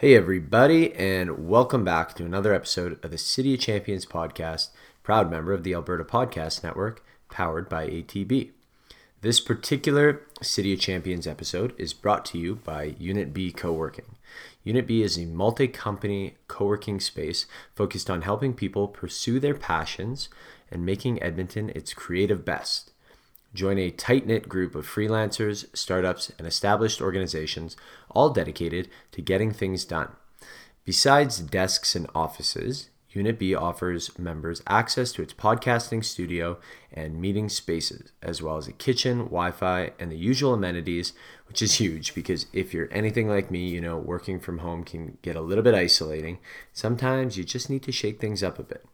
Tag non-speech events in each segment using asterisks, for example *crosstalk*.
Hey, everybody, and welcome back to another episode of the City of Champions podcast, proud member of the Alberta Podcast Network, powered by ATB. This particular City of Champions episode is brought to you by Unit B Co working. Unit B is a multi company co working space focused on helping people pursue their passions and making Edmonton its creative best. Join a tight knit group of freelancers, startups, and established organizations, all dedicated to getting things done. Besides desks and offices, Unit B offers members access to its podcasting studio and meeting spaces, as well as a kitchen, Wi Fi, and the usual amenities, which is huge because if you're anything like me, you know, working from home can get a little bit isolating. Sometimes you just need to shake things up a bit.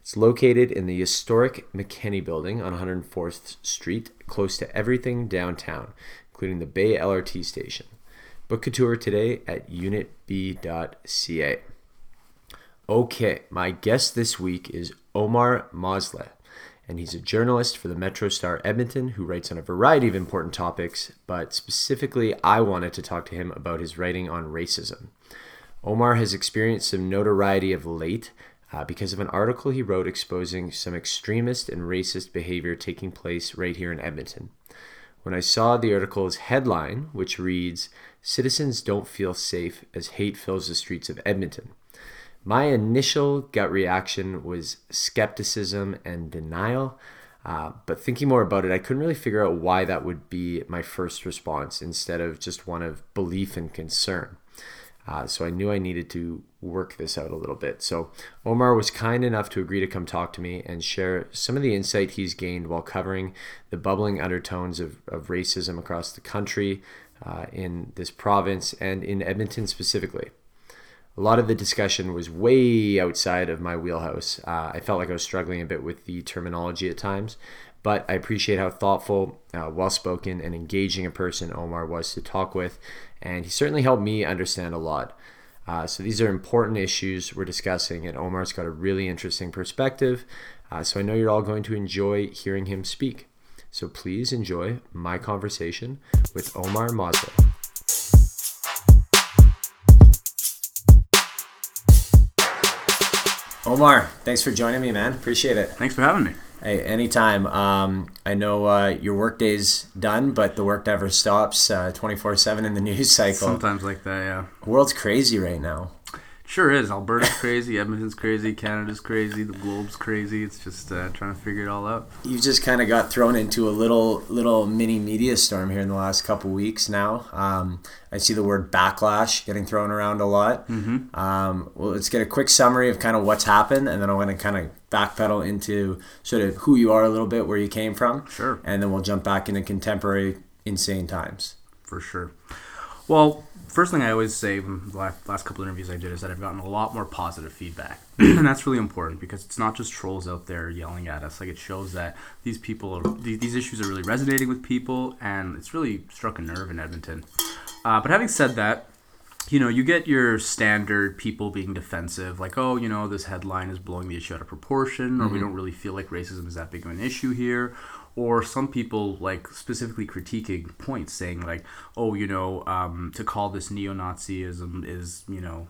It's located in the historic McKenney building on 104th Street, close to everything downtown, including the Bay LRT station. Book a tour today at unitb.ca. Okay, my guest this week is Omar Mosleh, and he's a journalist for the Metro Star Edmonton who writes on a variety of important topics, but specifically, I wanted to talk to him about his writing on racism. Omar has experienced some notoriety of late uh, because of an article he wrote exposing some extremist and racist behavior taking place right here in Edmonton. When I saw the article's headline, which reads, Citizens Don't Feel Safe as Hate Fills the Streets of Edmonton, my initial gut reaction was skepticism and denial. Uh, but thinking more about it, I couldn't really figure out why that would be my first response instead of just one of belief and concern. Uh, so I knew I needed to work this out a little bit. So Omar was kind enough to agree to come talk to me and share some of the insight he's gained while covering the bubbling undertones of, of racism across the country, uh, in this province, and in Edmonton specifically. A lot of the discussion was way outside of my wheelhouse. Uh, I felt like I was struggling a bit with the terminology at times, but I appreciate how thoughtful, uh, well spoken, and engaging a person Omar was to talk with, and he certainly helped me understand a lot. Uh, so these are important issues we're discussing, and Omar's got a really interesting perspective. Uh, so I know you're all going to enjoy hearing him speak. So please enjoy my conversation with Omar Mosleh. Omar, thanks for joining me, man. Appreciate it. Thanks for having me. Hey, anytime. Um, I know uh, your workday's done, but the work never stops uh, 24 7 in the news cycle. Sometimes like that, yeah. The world's crazy right now. Sure is. Alberta's crazy, Edmonton's crazy, Canada's crazy, the globe's crazy. It's just uh, trying to figure it all out. You've just kind of got thrown into a little little mini media storm here in the last couple weeks now. Um, I see the word backlash getting thrown around a lot. Mm-hmm. Um, well, let's get a quick summary of kind of what's happened, and then I want to kind of backpedal into sort of who you are a little bit, where you came from. Sure. And then we'll jump back into contemporary insane times. For sure. Well, first thing I always say in the last couple of interviews I did is that I've gotten a lot more positive feedback, *clears throat* and that's really important because it's not just trolls out there yelling at us. Like it shows that these people, are, these issues are really resonating with people, and it's really struck a nerve in Edmonton. Uh, but having said that, you know, you get your standard people being defensive, like, oh, you know, this headline is blowing the issue out of proportion, or mm-hmm. we don't really feel like racism is that big of an issue here, or some people like specifically critiquing points saying like oh you know um, to call this neo-nazism is you know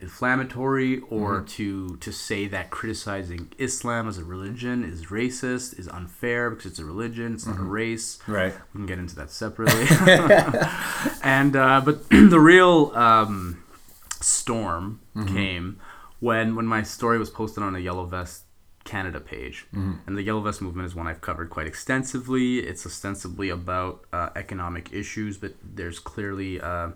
inflammatory or mm-hmm. to to say that criticizing Islam as a religion is racist is unfair because it's a religion it's mm-hmm. not a mm-hmm. race right we can get into that separately *laughs* and uh, but *clears throat* the real um, storm mm-hmm. came when when my story was posted on a yellow vest Canada page. Mm-hmm. And the Yellow Vest movement is one I've covered quite extensively. It's ostensibly about uh, economic issues, but there's clearly uh,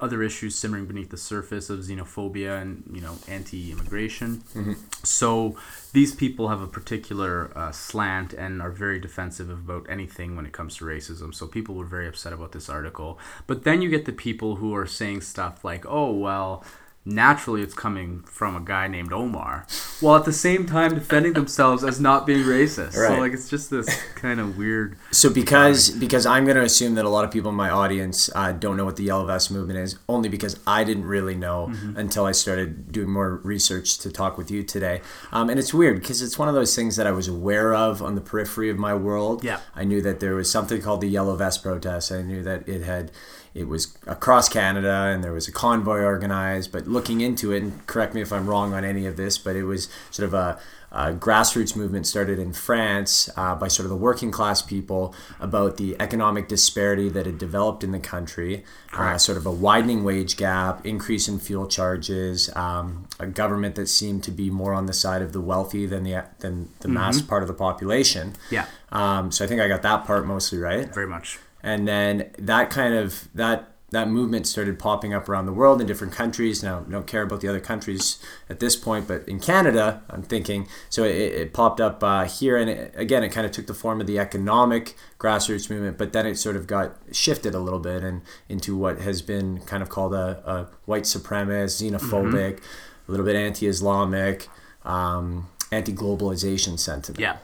other issues simmering beneath the surface of xenophobia and you know anti-immigration. Mm-hmm. So these people have a particular uh, slant and are very defensive about anything when it comes to racism. So people were very upset about this article. But then you get the people who are saying stuff like, "Oh well." Naturally it's coming from a guy named Omar, while at the same time defending themselves as not being racist. Right. So like it's just this kind of weird. So because because I'm going to assume that a lot of people in my audience uh, don't know what the Yellow Vest movement is, only because I didn't really know mm-hmm. until I started doing more research to talk with you today. Um, and it's weird because it's one of those things that I was aware of on the periphery of my world. Yeah, I knew that there was something called the Yellow Vest protest. I knew that it had it was across Canada and there was a convoy organized. But looking into it, and correct me if I'm wrong on any of this, but it was sort of a, a grassroots movement started in France uh, by sort of the working class people about the economic disparity that had developed in the country, uh, sort of a widening wage gap, increase in fuel charges, um, a government that seemed to be more on the side of the wealthy than the than the mass part of the population. Yeah. Um, so I think I got that part mostly right Very much. And then that kind of that that movement started popping up around the world in different countries. Now I don't care about the other countries at this point but in canada i'm thinking so it, it popped up uh, here. And it, again it kind of took the form of the economic grassroots movement but then it sort of got shifted a little bit and into what has been kind of called a, a white supremacist xenophobic a little bit anti-islamic um, anti-globalization sentiment. Yeah.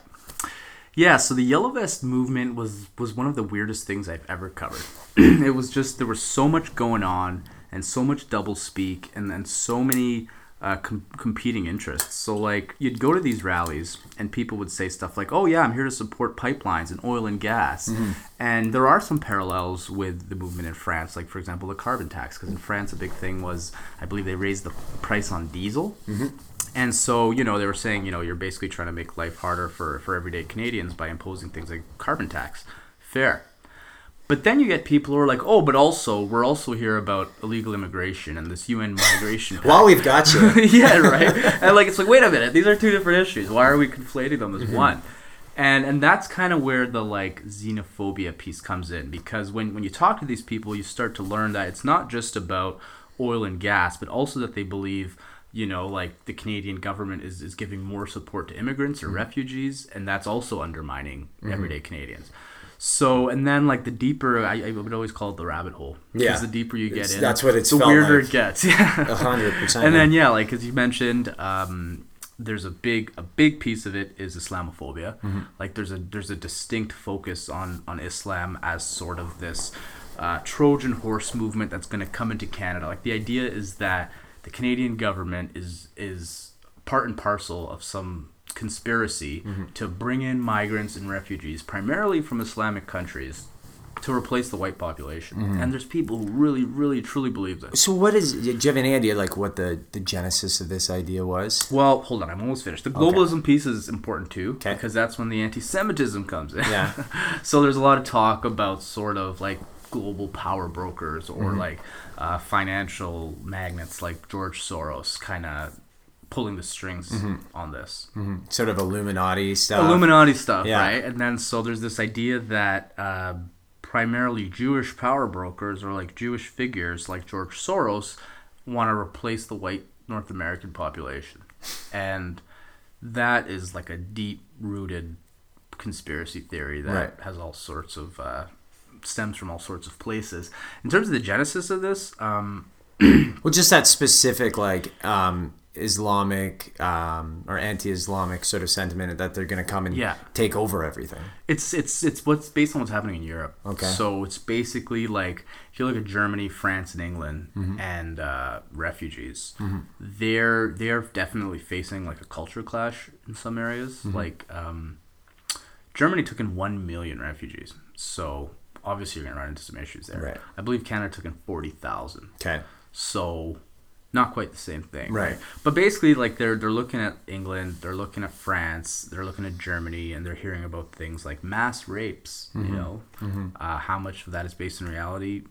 Yeah, so the Yellow Vest movement was was one of the weirdest things I've ever covered. *clears throat* it was just there was so much going on and so much double speak and then so many uh, com- competing interests. So like you'd go to these rallies and people would say stuff like, "Oh yeah, I'm here to support pipelines and oil and gas," and there are some parallels with the movement in France. Like for example, the carbon tax, because in France a big thing was I believe they raised the price on diesel. And so, you know, they were saying, you know, you're basically trying to make life harder for, for everyday Canadians by imposing things like carbon tax. Fair. But then you get people who are like, oh, but also, we're also here about illegal immigration and this UN migration. pact." while we've got you *laughs* yeah, right. And like, it's like, wait a minute, these are two different issues. Why are we conflating them as mm-hmm. one? And and that's kind of where the like xenophobia piece comes in because when when you talk to these people, you start to learn that it's not just about oil and gas, but also that they believe. You know, like the Canadian government is, is giving more support to immigrants or refugees, and that's also undermining everyday Canadians. So, and then like the deeper, I, I would always call it the rabbit hole. Yeah. Because the deeper you get It's- in, that's what it's the weirder like. it gets. Yeah. *laughs* A hundred percent. And then yeah, like as you mentioned, um, there's a big a big piece of it is Islamophobia. Mm-hmm. Like there's a there's a distinct focus on on Islam as sort of this uh, Trojan horse movement that's going to come into Canada. Like the idea is that the Canadian government is is part and parcel of some conspiracy Mm-hmm. to bring in migrants and refugees, primarily from Islamic countries, to replace the white population. Mm-hmm. And there's people who really, really, truly believe this. So what is? Do you have any idea like what the the genesis of this idea was? Well, hold on, I'm almost finished. The globalism piece is important too, Okay. because that's when the anti-Semitism comes in. Yeah. *laughs* so there's a lot of talk about sort of like global power brokers or Mm-hmm. like uh, financial magnates like George Soros, kind of pulling the strings Mm-hmm. on this. Sort of Illuminati stuff. Illuminati stuff, Yeah. right? And then so there's this idea that uh, primarily Jewish power brokers or like Jewish figures like George Soros want to replace the white North American population, and that is like a deep rooted conspiracy theory that Right. has all sorts of uh, stems from all sorts of places. In terms of the genesis of this, um, *clears throat* Well, just that specific like um, Islamic um, or anti-Islamic sort of sentiment that they're going to come and Yeah. take over everything. It's it's it's what's based on what's happening in Europe. Okay. So it's basically like if you look at Germany, France, and England, Mm-hmm. and uh, refugees, they're they're definitely facing like a culture clash in some areas. Mm-hmm. Like um, Germany took in one million refugees, so obviously you're gonna run into some issues there. Right. I believe Canada took in forty thousand. Okay. So not quite the same thing. Right. But basically like they're they're looking at England, they're looking at France, they're looking at Germany and they're hearing about things like mass rapes, Mm-hmm. you know. Uh, how much of that is based in reality?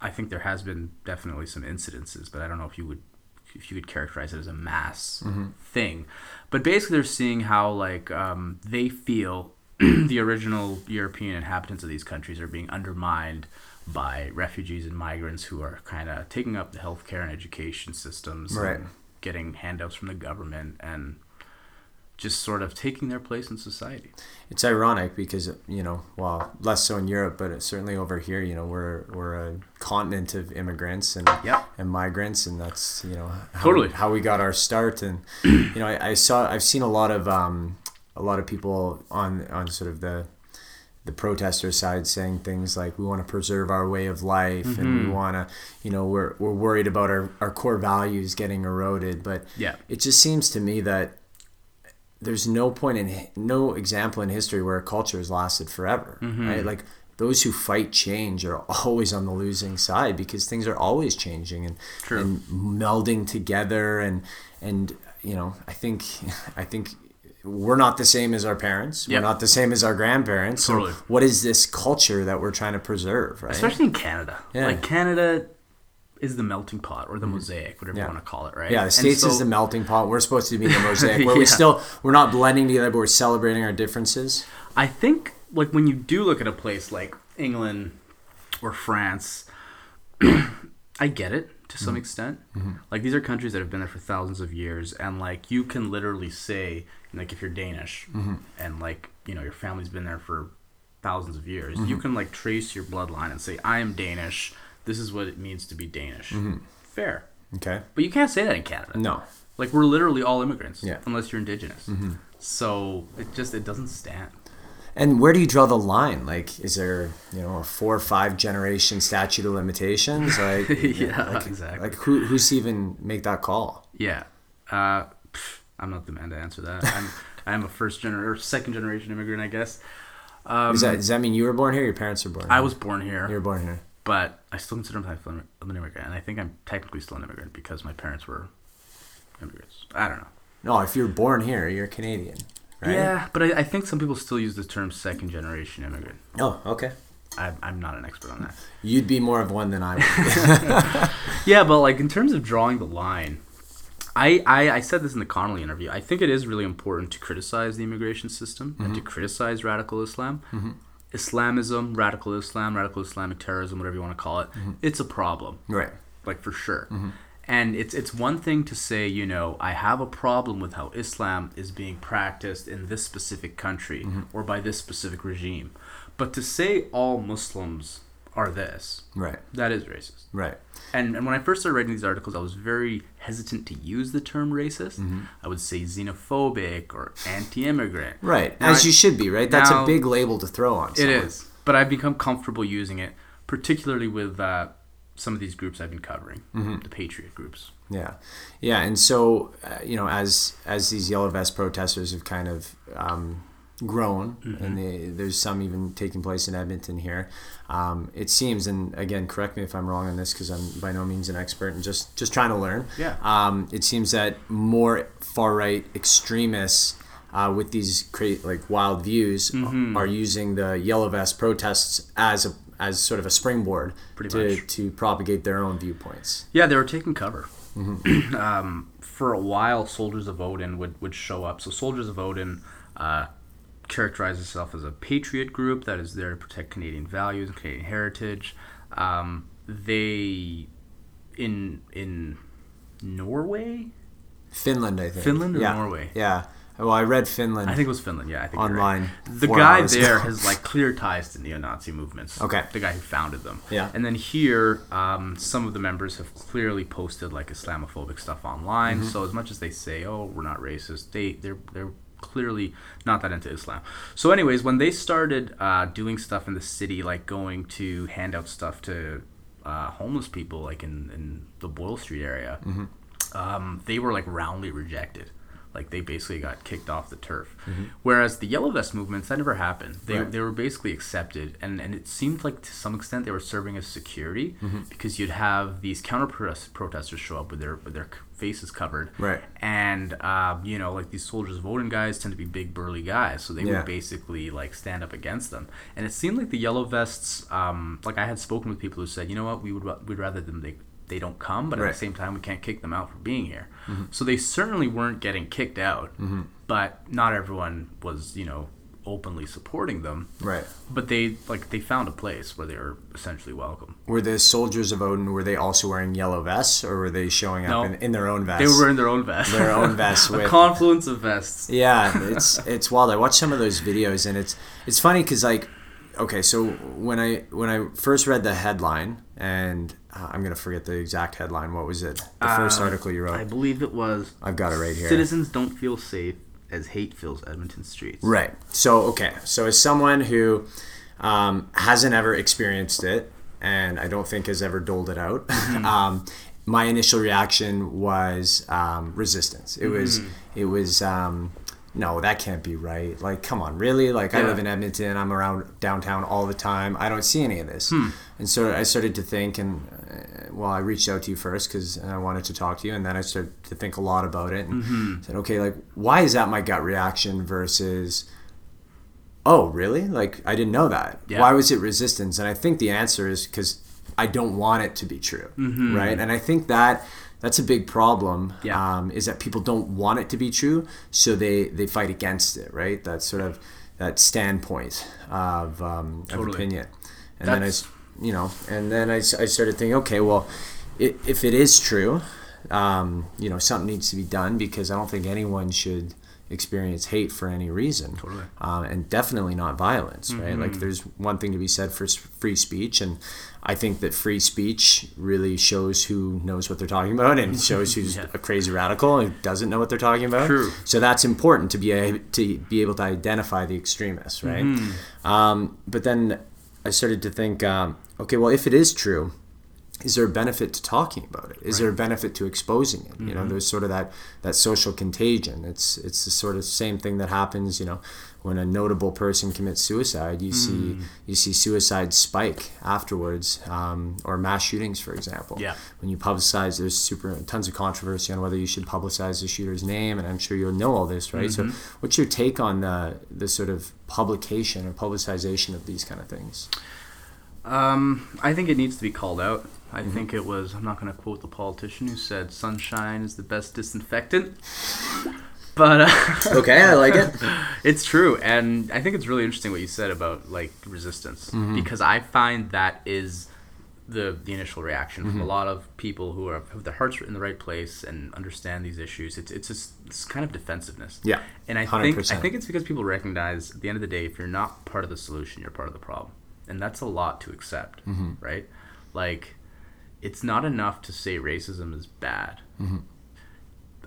I think there has been definitely some incidences, but I don't know if you would if you could characterize it as a mass Mm-hmm. thing. But basically they're seeing how like um, they feel *clears throat* the original European inhabitants of these countries are being undermined by refugees and migrants who are kind of taking up the healthcare and education systems, Right. and getting handouts from the government, and just sort of taking their place in society. It's ironic because you know, well, less so in Europe, but certainly over here, you know, we're we're a continent of immigrants and Yep. and migrants, and that's you know how, Totally. how we got our start. And you know, I, I saw I've seen a lot of um, a lot of people on on sort of the the protester side saying things like we want to preserve our way of life and Mm-hmm. we want to you know we're, we're worried about our, our core values getting eroded but Yeah. it just seems to me that there's no point in no example in history where a culture has lasted forever Mm-hmm. right like those who fight change are *laughs* always on the losing side because things are always changing and True. and melding together and and you know I think *laughs* I think we're not the same as our parents. Yep. We're not the same as our grandparents. So what is this culture that we're trying to preserve, right? especially in Canada. Yeah. Like Canada is the melting pot or the mosaic, whatever Yeah. you want to call it, right? yeah, the states is the melting pot. We're supposed to be the mosaic, *laughs* where we Yeah. still we're not blending together, but we're celebrating our differences. I think like when you do look at a place like England or France, *clears throat* I get it to Mm-hmm. some extent. Like these are countries that have been there for thousands of years, and like you can literally say, like if you're Danish Mm-hmm. and like you know your family's been there for thousands of years, Mm-hmm. you can like trace your bloodline and say, I am Danish. This is what it means to be Danish. Fair, Okay. but you can't say that in Canada. Mm-hmm. No. Like we're literally all immigrants, Yeah. Mm-hmm. unless you're indigenous. So it just it doesn't stand. And where do you draw the line? Like, is there you know a four or five generation statute of limitations? Like, *laughs* Yeah, like, exactly. Like, who who's even make that call? Yeah. Uh, I'm not the man to answer that. I'm *laughs* I'm a first generation or second generation immigrant, I guess. Um, Is that does that mean you were born here? Or your parents were born? Here? I was born here, You were born here. but I still consider myself an an immigrant, and I think I'm technically still an immigrant because my parents were immigrants. I don't know. No, if you're born here, you're Canadian, right? Yeah, but I, I think some people still use the term second generation immigrant. Oh, okay. I, I'm not an expert on that. You'd be more of one than I would. *laughs* Yeah, but like in terms of drawing the line, I, I, I said this in the Connolly interview. I think it is really important to criticize the immigration system and to mm-hmm. criticize radical Islam. Mm-hmm. Islamism, radical Islam, radical Islamic terrorism, whatever you want to call it, mm-hmm. it's a problem, right. like for sure. And it's it's one thing to say, you know, I have a problem with how Islam is being practiced in this specific country or by this specific regime, but to say all Muslims are this, Right. that is racist. Right. And, and when I first started writing these articles, I was very hesitant to use the term racist. Mm-hmm. I would say xenophobic or anti-immigrant. Right. Now As I- you should be, right? That's a big label to throw on. It someone. is, but I've become comfortable using it, particularly with uh, some of these groups I've been covering, Mm-hmm. the patriot groups. Yeah, yeah, and so uh, you know, as as these yellow vest protesters have kind of um, grown, Mm-hmm. and they, there's some even taking place in Edmonton here. Um, it seems, and again, correct me if I'm wrong on this, because I'm by no means an expert and just just trying to learn. Yeah. Um, it seems that more far right extremists. Uh, with these cra- like wild views, Mm-hmm. are using the yellow vest protests as a as sort of a springboard Pretty to, much. to propagate their own viewpoints. Yeah, they were taking cover. Mm-hmm. *clears throat* um, for a while, Soldiers of Odin would, would show up. So, Soldiers of Odin uh, characterizes itself as a patriot group that is there to protect Canadian values and Canadian heritage. Um, they, in in Norway, Finland, I think. Finland or yeah. Norway? Yeah. Well, I read Finland. I think it was Finland. Yeah, I think you're right. Online, The guy there has *laughs* like clear ties to neo-Nazi movements. Okay. the guy who founded them. Yeah. and then here, um, some of the members have clearly posted like Islamophobic stuff online. Mm-hmm. So as much as they say, "Oh, we're not racist," they they're they're clearly not that into Islam. So, anyways, when they started uh, doing stuff in the city, like going to hand out stuff to uh, homeless people, like in in the Boyle Street area, Mm-hmm. um, they were like roundly rejected. Like they basically got kicked off the turf. Mm-hmm. Whereas the Yellow Vest movements, that never happened. They, Right. they were basically accepted, and, and it seemed like to some extent they were serving as security Mm-hmm. because you'd have these counter protest- protesters show up with their with their faces covered, Right. And um, you know, like these soldiers of Odin guys tend to be big burly guys, so they Yeah. would basically like stand up against them. And it seemed like the Yellow Vests, um, like I had spoken with people who said, you know what, we would we'd rather them they they don't come, but at the same time we can't kick them out for being here. So they certainly weren't getting kicked out, but not everyone was you know openly supporting them. Right. But they like they found a place where they were essentially welcome. Were the soldiers of Odin, were they also wearing yellow vests or were they showing up No. in, in their own vests? They were wearing their own vests. Their own *laughs* vests a with- confluence of vests. Yeah, *laughs* it's it's wild. I watched some of those videos and it's it's funny because like, okay, so when I when I first read the headline and uh, I'm gonna forget the exact headline. What was it? The first Um, article you wrote. I believe it was I've got it right here. Citizens don't feel safe as hate fills Edmonton streets. Right. So okay. So as someone who um, hasn't ever experienced it, and I don't think has ever doled it out, *laughs* um, my initial reaction was um, resistance. It was it was um, no, that can't be right. Like, come on, really? Like, I live in Edmonton. I'm around downtown all the time. I don't see any of this. Hmm. And so I started to think, and uh, well, I reached out to you first because I wanted to talk to you, and then I started to think a lot about it and mm-hmm. said, okay, like, why is that my gut reaction versus, oh, really? Like, I didn't know that. Yeah. Why was it resistance? And I think the answer is because I don't want it to be true, mm-hmm. right? And I think that that's a big problem. Yeah. Um, is that people don't want it to be true, so they they fight against it, right? That sort of that standpoint of, um, of opinion, and then I, you know, and then I, I started thinking, okay, well, if it is true, um, you know, something needs to be done because I don't think anyone should experience hate for any reason, Totally. um, and definitely not violence, right? Mm-hmm. Like, there's one thing to be said for free speech, and I think that free speech really shows who knows what they're talking about and *laughs* shows who's Yeah. a crazy radical and doesn't know what they're talking about. True. So that's important to be a, to be able to identify the extremists, right? Mm-hmm. Um, but then I started to think, um, okay, well, if it is true, is there a benefit to talking about it? Is there a benefit to exposing it? Mm-hmm. You know, there's sort of that that social contagion. It's it's the sort of same thing that happens. You know, when a notable person commits suicide, you Mm. see you see suicide spike afterwards, um, or mass shootings, for example. Yeah. When you publicize, there's super tons of controversy on whether you should publicize the shooter's name, and I'm sure you'll know all this, right? Mm-hmm. So, what's your take on the the sort of publication or publicization of these kind of things? Um, I think it needs to be called out. I Mm-hmm. think it was. I'm not going to quote the politician who said sunshine is the best disinfectant, *laughs* but uh, *laughs* Okay, I like it. *laughs* it's true, and I think it's really interesting what you said about like resistance Mm-hmm. because I find that is the the initial reaction Mm-hmm. from a lot of people who are have their hearts in the right place and understand these issues. It's it's just it's kind of defensiveness. Yeah, And I think 100%. I think it's because people recognize at the end of the day, if you're not part of the solution, you're part of the problem, and that's a lot to accept, Mm-hmm. right? Like, it's not enough to say racism is bad. Mm-hmm.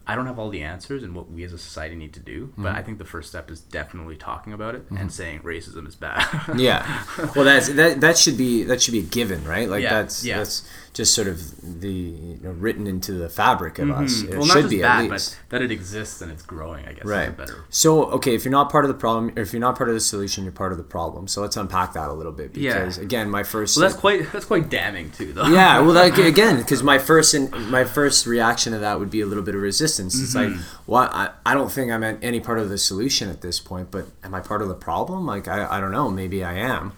I don't have all the answers and what we as a society need to do, but Mm-hmm. I think the first step is definitely talking about it and saying racism is bad. *laughs* yeah well that's that that should be that should be a given right like Yeah, that's yeah. that's just sort of the you know, written into the fabric of us it Mm-hmm. well, should not just be bad, at least but that it exists and it's growing. I guess is a right better. so okay if you're not part of the problem or if you're not part of the solution you're part of the problem so let's unpack that a little bit Yeah. again my first Well, that's quite that's quite damning too, though. yeah well like *laughs* again because my first in, my first reaction to that would be a little bit of resistance it's Mm-hmm. like well I, I don't think i'm at any part of the solution at this point but am i part of the problem like i, I don't know maybe i am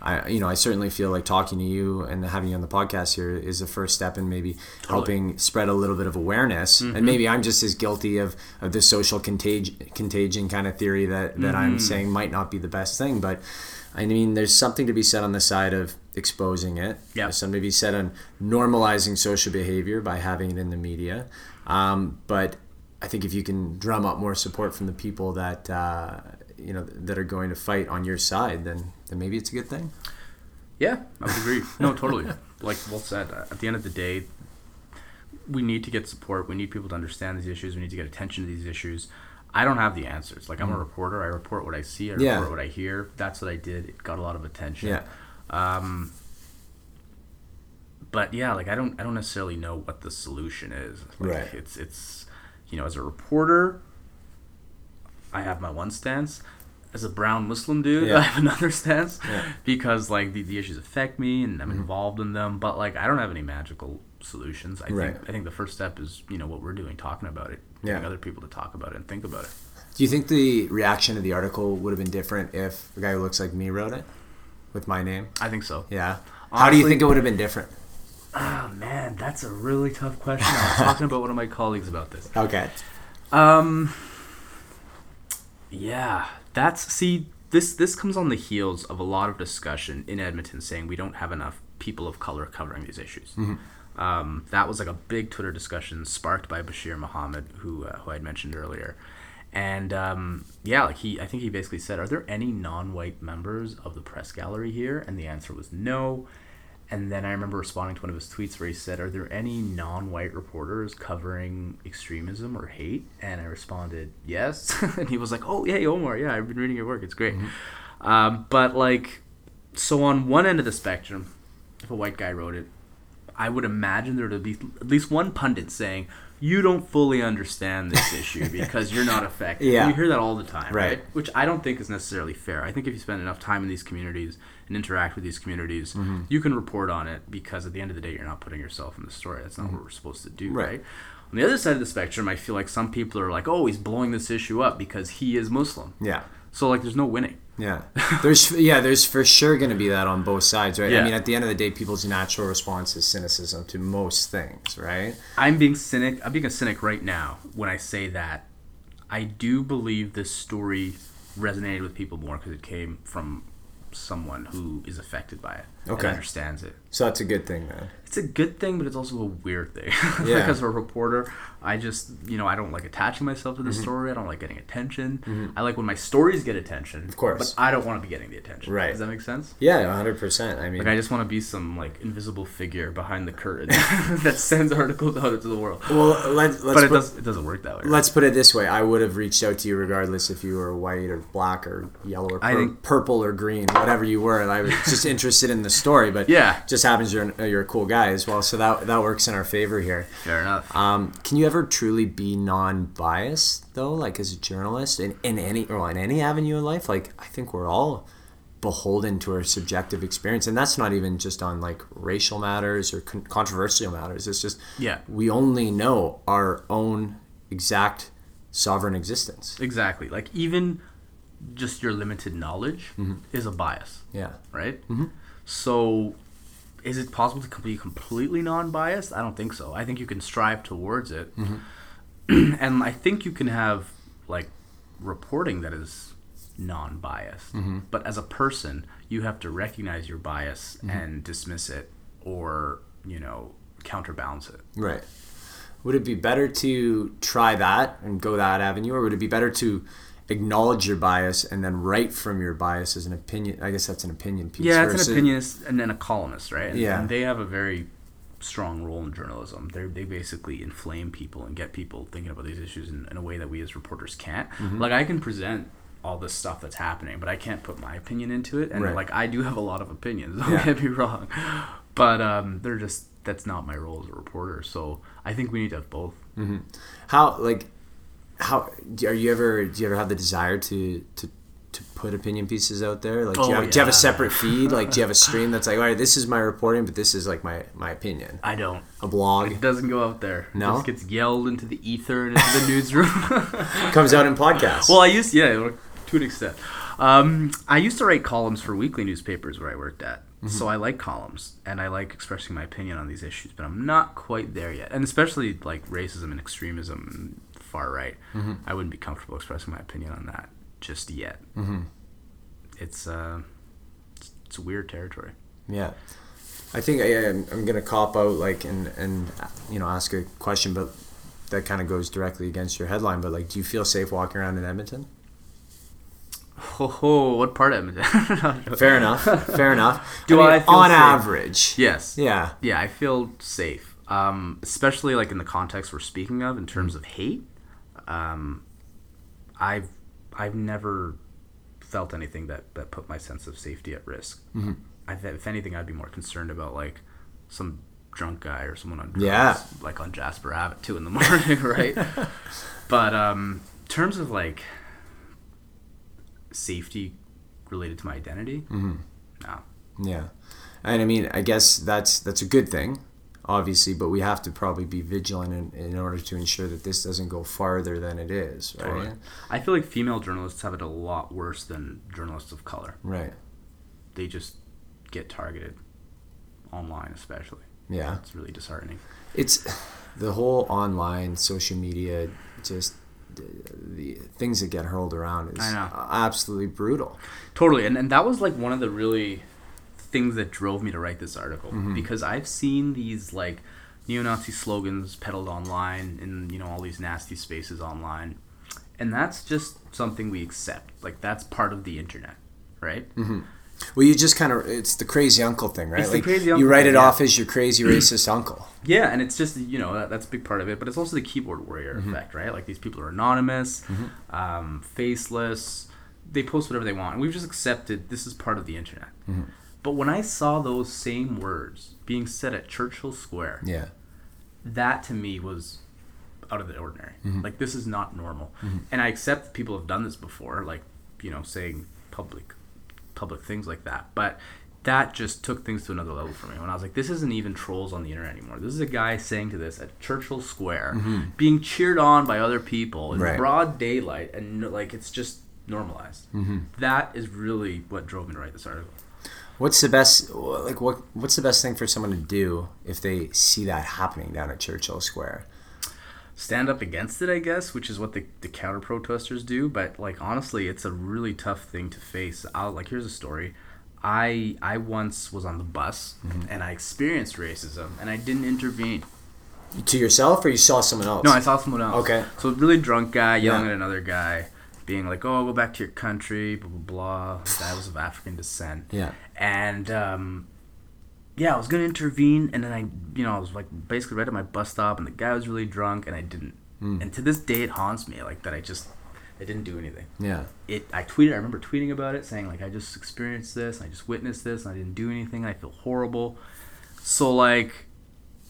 I, you know, I certainly feel like talking to you and having you on the podcast here is the first step in maybe helping spread a little bit of awareness. Mm-hmm. And maybe I'm just as guilty of, of the social contag- contagion kind of theory that, that Mm-hmm. I'm saying might not be the best thing. But I mean, there's something to be said on the side of exposing it. Yeah. There's something to be said on normalizing social behavior by having it in the media. Um, but I think if you can drum up more support from the people that uh, you know that are going to fight on your side, then then maybe it's a good thing. Yeah, I would agree. No, totally. Like well said. At the end of the day, we need to get support. We need people to understand these issues. We need to get attention to these issues. I don't have the answers. Like I'm a reporter. I report what I see. I report Mm. Yeah. what I hear. That's what I did. It got a lot of attention. Yeah. Um, but yeah, like I don't, I don't necessarily know what the solution is. Like, Right. It's, it's, you know, as a reporter, I have my one stance. As a brown Muslim dude, Yeah. *laughs* I have another stance Yeah. Mm-hmm. because like the, the issues affect me and I'm involved in them. But like I don't have any magical solutions. I Right. think I think the first step is you know what we're doing, talking about it, Yeah. getting other people to talk about it and think about it. Do you think the reaction to the article would have been different if a guy who looks like me wrote it with my name? I think so. Yeah. How do you think it would have been different? Oh man, that's a really tough question. I was talking about one of my colleagues about this. Okay. Um. Yeah, that's see. This this comes on the heels of a lot of discussion in Edmonton saying we don't have enough people of color covering these issues. Um, that was like a big Twitter discussion sparked by Bashir Mohamed, who uh, who I'd mentioned earlier, and um, yeah, like he, I think he basically said, "Are there any non-white members of the press gallery here?" And the answer was no. And then I remember responding to one of his tweets where he said, "Are there any non-white reporters covering extremism or hate?" And I responded, "Yes." *laughs* and he was like, "Oh, yeah, Omar, yeah, I've been reading your work. It's great." Um, but like, so on one end of the spectrum, if a white guy wrote it, I would imagine there would be at least one pundit saying, "You don't fully understand this issue *laughs* because you're not affected." Yeah. you hear that all the time, Right. right? Which I don't think is necessarily fair. I think if you spend enough time in these communities and interact with these communities, Mm-hmm. you can report on it because at the end of the day, you're not putting yourself in the story. That's not what we're supposed to do, Mm-hmm. Right. right? On the other side of the spectrum, I feel like some people are like, "Oh, he's blowing this issue up because he is Muslim." Yeah. So like, there's no winning. Yeah, there's *laughs* yeah, there's for sure going to be that on both sides, right? I mean, at the end of the day, people's natural response is cynicism to most things, right? I'm being cynic. I'm being a cynic right now when I say that I do believe this story resonated with people more because it came from someone who is affected by it Okay. and understands it. So that's a good thing, man. It's a good thing, but it's also a weird thing. *laughs* Yeah. like as a reporter, I just you know I don't like attaching myself to the Mm-hmm. story. I don't like getting attention. I like when my stories get attention. Of course. but I don't want to be getting the attention. Right. Does that make sense? Yeah, hundred percent. I mean, Like I just want to be some like invisible figure behind the curtain *laughs* that sends articles out into the world. well, let, let's But it put, does it doesn't work that way. right? let's put it this way: I would have reached out to you regardless if you were white or black or yellow or pur- think- purple or green, whatever you were. And I was just *laughs* interested in the story, but Yeah. just happens you're you're a cool guy as well, so that that works in our favor here. Fair enough. Um, can you ever truly be non-biased though, like as a journalist in, in any or in any avenue of life? Like I think we're all beholden to our subjective experience, and that's not even just on like racial matters or con- controversial matters. It's just Yeah. we only know our own exact sovereign existence. exactly. Like even just your limited knowledge is a bias, Yeah, right? Mm-hmm. So is it possible to be completely non-biased? I don't think so. I think you can strive towards it. Mm-hmm. *clears throat* and I think you can have like reporting that is non-biased. Mm-hmm. But as a person, you have to recognize your bias mm-hmm. and dismiss it or, you know, counterbalance it. right. Would it be better to try that and go that avenue, or would it be better to acknowledge your bias and then write from your bias as an opinion? I guess that's an opinion piece. Yeah, it's an opinionist and then a columnist, right? And, Yeah. and they have a very strong role in journalism. They they basically inflame people and get people thinking about these issues in, in a way that we as reporters can't. Mm-hmm. Like I can present all this stuff that's happening, but I can't put my opinion into it. And Right. like I do have a lot of opinions. Don't Yeah. get me wrong, but um, they're just that's not my role as a reporter. So I think we need to have both. How like how do- are you ever do you ever have the desire to to to put opinion pieces out there? Like do you, Oh, have, do you have a separate feed? Like do you have a *laughs* stream that's like, all right, this is my reporting, but this is like my my opinion. I don't. A blog It doesn't go out there. No? It just gets yelled into the ether and into the *laughs* newsroom. comes out in podcasts. Well, I used yeah, to an extent. Um, I used to write columns for weekly newspapers where I worked at, so I like columns and I like expressing my opinion on these issues. But I'm not quite there yet, and especially like racism and extremism far right. I wouldn't be comfortable expressing my opinion on that just yet. It's uh, it's, it's weird territory. yeah. I think I, I'm, I'm gonna cop out like and and you know ask a question, but that kind of goes directly against your headline. But like, do you feel safe walking around in Edmonton? Ho ho! What part of Edmonton? *laughs* Fair enough. Fair enough. *laughs* Do I feel on safe? average? yes. Yeah. yeah, I feel safe. Um, especially like in the context we're speaking of in terms of hate. Um, I've I've never felt anything that, that put my sense of safety at risk. Mm-hmm. I've, if anything, I'd be more concerned about like some drunk guy or someone on drugs, Yeah. like on Jasper Ave at two in the *laughs* morning, right? *laughs* but um, in terms of like safety related to my identity, Mm-hmm. no. Yeah, and I mean, I guess that's that's a good thing, obviously, but we have to probably be vigilant in, in order to ensure that this doesn't go farther than it is, right? Totally. I feel like female journalists have it a lot worse than journalists of color. Right. They just get targeted online, especially. Yeah. It's really disheartening. It's the whole online social media, just the, things that get hurled around is absolutely brutal. Totally, and and that was like one of the really things that drove me to write this article because I've seen these like neo-Nazi slogans peddled online in you know all these nasty spaces online, and that's just something we accept. Like that's part of the internet, right? Well, you just kind of, it's the crazy uncle thing, right? It's the like, crazy you write it yeah. off as your crazy *clears throat* racist uncle. Yeah, and it's just you know that, that's a big part of it, but it's also the keyboard warrior Mm-hmm. effect, right? Like these people are anonymous, um, faceless, they post whatever they want, and we've just accepted this is part of the internet. Mm-hmm. But when I saw those same words being said at Churchill Square, Yeah. that to me was out of the ordinary. Mm-hmm. Like this is not normal. And I accept people have done this before, like you know, saying public public things like that. But that just took things to another level for me when I was like, this isn't even trolls on the internet anymore. This is a guy saying to this at Churchill Square, being cheered on by other people in Mm-hmm. Right. broad daylight, and like it's just normalized. Mm-hmm. That is really what drove me to write this article. What's the best like what what's the best thing for someone to do if they see that happening down at Churchill Square? stand up against it, I guess, which is what the, the counter protesters do. But like honestly, it's a really tough thing to face. I'll like here's a story. I I once was on the bus mm-hmm. and I experienced racism and I didn't intervene. To yourself or you saw someone else? No, I saw someone else. Okay. So a really drunk guy yelling Yeah. at another guy, being like, "Oh, go back to your country," blah blah blah. Guy was of African descent. Yeah. And um, yeah, I was gonna intervene, and then I, you know, I was like basically right at my bus stop, and the guy was really drunk, and I didn't. Hmm. And to this day, it haunts me, like that. I just, I didn't do anything. Yeah. It. I tweeted. I remember tweeting about it, saying like, I just experienced this, and I just witnessed this, and I didn't do anything. And I feel horrible. So like,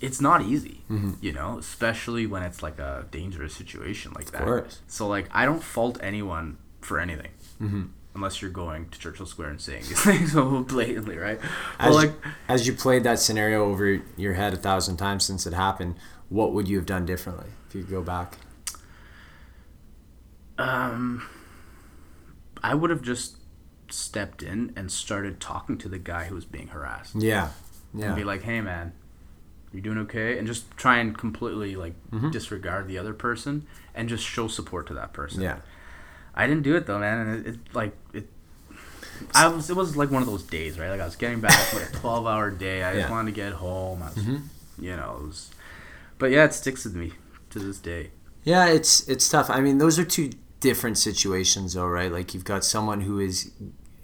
it's not easy, Mm-hmm. you know, especially when it's like a dangerous situation like that. course. So like, I don't fault anyone for anything. Mm-hmm. Unless you're going to Churchill Square and saying these *laughs* things so blatantly, right? As, like, as you played that scenario over your head a thousand times since it happened, what would you have done differently if you could go back? um, I would have just stepped in and started talking to the guy who was being harassed Yeah. yeah. and be like, "Hey, man, you doing okay?" And just try and completely like Mm-hmm. disregard the other person and just show support to that person. Yeah. I didn't do it though, man, and it, it like it. I was. It was like one of those days, right? Like I was getting back from like a twelve-hour day. I just Yeah. Mm-hmm. wanted to get home. I was, you know, it was. But yeah, it sticks with me to this day. Yeah, it's it's tough. I mean, those are two different situations, though, right? Like you've got someone who is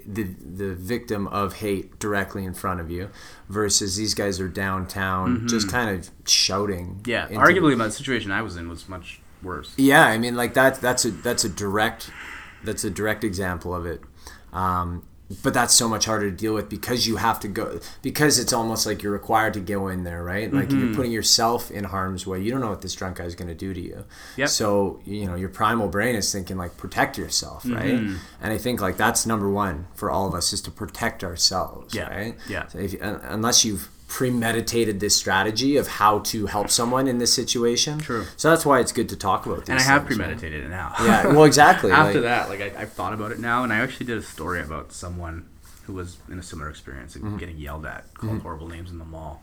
the the victim of hate directly in front of you, versus these guys are downtown, just kind of shouting. Mm-hmm. Yeah, arguably, the situation I was in was much worse. Yeah, I mean, like that. That's a that's a direct that's a direct example of it. Um, but that's so much harder to deal with because you have to go because it's almost like you're required to go in there, right? Like Mm-hmm. you're putting yourself in harm's way. You don't know what this drunk guy is going to do to you. Yep. So you know your primal brain is thinking like protect yourself, right? Mm-hmm. And I think like that's number one for all of us is to protect ourselves, Yeah. right? Yeah. So if unless you've premeditated this strategy of how to help someone in this situation. True. So that's why it's good to talk about these And I have things, right? premeditated it now. Yeah, well, exactly. *laughs* After like- that, like I, I've thought about it now, and I actually did a story about someone who was in a similar experience and Mm-hmm. getting yelled at, called horrible names in the mall.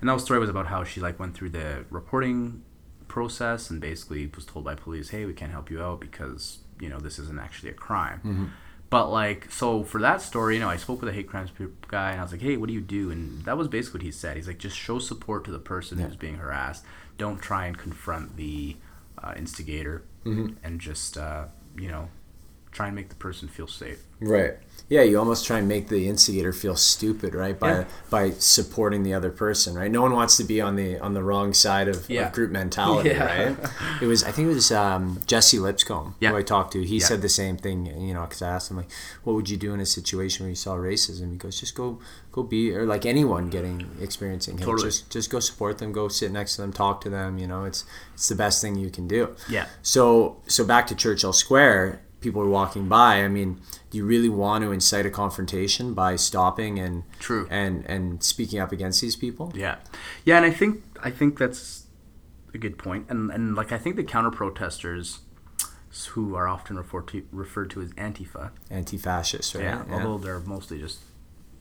And that story was about how she like went through the reporting process and basically was told by police, "Hey, we can't help you out because you know this isn't actually a crime." Mm-hmm. But like, so for that story, you know, I spoke with a hate crimes guy, and I was like, "Hey, what do you do?" And that was basically what he said. He's like, "Just show support to the person Yeah. who's being harassed. Don't try and confront the uh, instigator, Mm-hmm. and just uh, you know, try and make the person feel safe." Right. Yeah, you almost try and make the instigator feel stupid, right? By Yeah. by supporting the other person, right? No one wants to be on the on the wrong side of, Yeah. of group mentality, Yeah. right? It was I think it was um, Jesse Lipscombe who I talked to. He said the same thing, you know, because I asked him like, "What would you do in a situation where you saw racism?" He goes, "Just go go be or like anyone getting experiencing hate, Totally. just just go support them, go sit next to them, talk to them. You know, it's it's the best thing you can do." Yeah. So so back to Churchill Square, people are walking by. I mean, do you really want to incite a confrontation by stopping and True. and and speaking up against these people? Yeah, yeah, and I think I think that's a good point. and and like I think the counter protesters, who are often referred to referred to as Antifa, Anti-fascist, right? yeah, although they're mostly just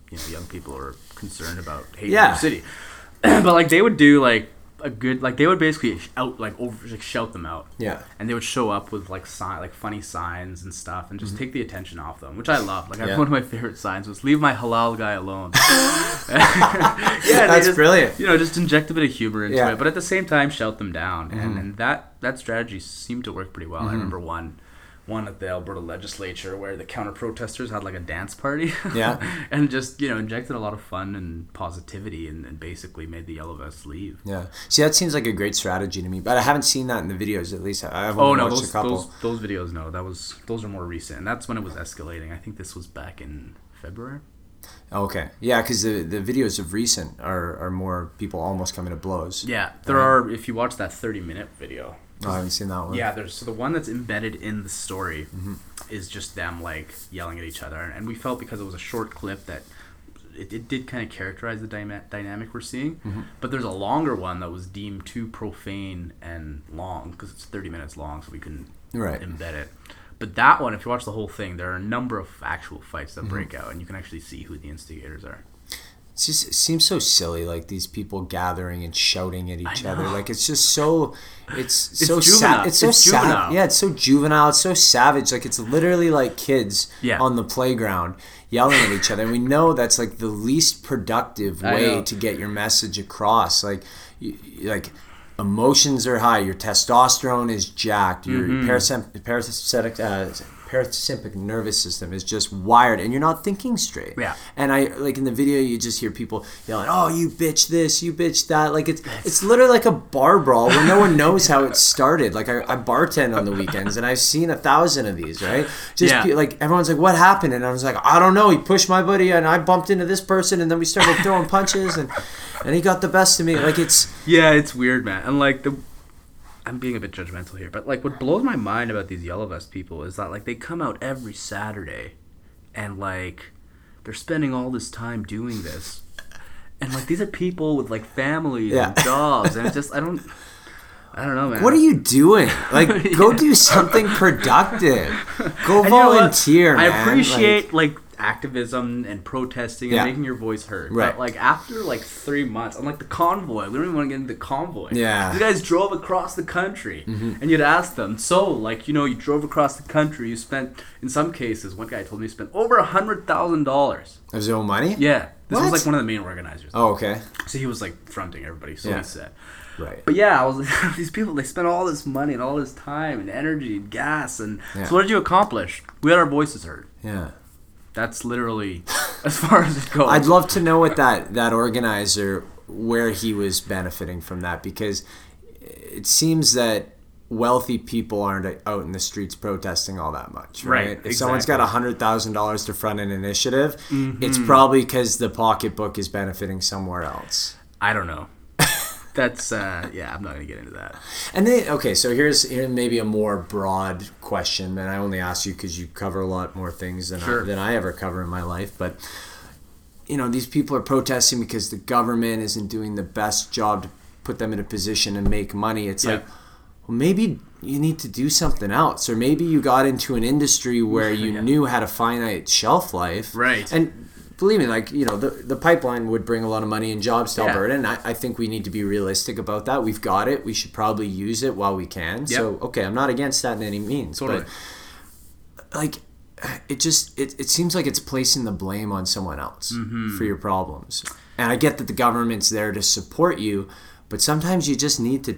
you know young people who are concerned about hate in Yeah. the city, *clears throat* but like they would do like a good like they would basically out like over like shout them out. yeah. And they would show up with like sign, like funny signs and stuff, and just take the attention off them, which I love. Like Mm-hmm. Yeah. one of my favorite signs was "Leave my halal guy alone." *laughs* *laughs* yeah, That's just- brilliant. You know, just inject a bit of humor into Yeah. Mm-hmm. it, but at the same time, shout them down, and, and that that strategy seemed to work pretty well. I remember one. One at the Alberta legislature where the counter protesters had like a dance party, *laughs* Yeah. and just you know injected a lot of fun and positivity, and, and basically made the yellow vests leave. Yeah. See, that seems like a great strategy to me, but I haven't seen that in the videos. At least I- I've Oh no, watched those, a couple. those those videos no, that was those are more recent, and that's when it was escalating. I think this was back in February. Okay, yeah, because the the videos of recent are are more people almost coming to blows. Yeah, there are. If you watch that thirty minute video, Oh, I haven't seen that one. yeah, there's so the one that's embedded in the story mm-hmm. is just them like yelling at each other, and we felt because it was a short clip that it, it did kind of characterize the dyma- dynamic we're seeing. Mm-hmm. But there's a longer one that was deemed too profane and long because it's thirty minutes long, so we couldn't Right. embed it. But that one, if you watch the whole thing, there are a number of actual fights that mm-hmm. break out, and you can actually see who the instigators are. It's just seems so silly, like these people gathering and shouting at each other. Like it's just so, it's, It's so juvenile. sad. It's so It's sad. juvenile. Yeah, it's so juvenile. It's so savage. Like it's literally like kids Yeah. on the playground yelling at each other. And we know that's like the least productive way to get your message across. Like, you, like emotions are high. Your testosterone is jacked. Your Mm-hmm. parasympathetic. Uh, parasympathetic nervous system is just wired and you're not thinking straight Yeah. and I like in the video you just hear people yelling, "Oh, you bitch this, you bitch that." Like it's it's literally like a bar brawl where no one knows how it started. Like I, I bartend on the weekends and I've seen a thousand of these, right? Just Yeah. pe- like everyone's like, "What happened?" And I was like, "I don't know. He pushed my buddy and I bumped into this person and then we started throwing punches and and he got the best of me." Like it's Yeah, it's weird, man. And like the I'm being a bit judgmental here, but like what blows my mind about these yellow vest people is that like they come out every Saturday and like they're spending all this time doing this. And like these are people with like families and jobs and it's just I don't I don't know, man. what are you doing? Like, *laughs* go do something productive. *laughs* Go And you know what? volunteer, I man. Like- appreciate like, activism and protesting and Yeah. making your voice heard. Right. But like after like three months, I'm like the convoy. We don't even want to get into the convoy. Yeah. Mm-hmm. You guys drove across the country, and you'd ask them. So like you know you drove across the country. You spent in some cases. One guy told me he spent over a hundred thousand dollars. Of his own money? Yeah. This What? was like one of the main organizers. Oh, okay. So he was like fronting everybody. So Yeah. he said. Right. But yeah, I was like, *laughs* these people they spent all this money and all this time and energy and gas and Yeah. so what did you accomplish? We had our voices heard. Yeah. That's literally *laughs* as far as it goes. I'd love to know what that that organizer where he was benefiting from that because it seems that wealthy people aren't out in the streets protesting all that much, right? Right, If someone's got a hundred thousand dollars to front an initiative, Mm-hmm. it's probably because the pocketbook is benefiting somewhere else. I don't know. That's uh yeah, I'm not gonna get into that. And then, okay, so here's here maybe a more broad question, and I only ask you because you cover a lot more things than Sure. I, than I ever cover in my life. But you know, these people are protesting because the government isn't doing the best job to put them in a position to make money. It's Yeah. like, well, maybe you need to do something else, or maybe you got into an industry where *laughs* you Yeah. knew had a finite shelf life, Right. And believe me, like you know, the the pipeline would bring a lot of money and jobs to Yeah. Alberta, and I, I think we need to be realistic about that. We've got it. We should probably use it while we can. So okay, I'm not against that in any means, Totally. but like it just it, it seems like it's placing the blame on someone else Mm-hmm. for your problems. And I get that the government's there to support you, but sometimes you just need to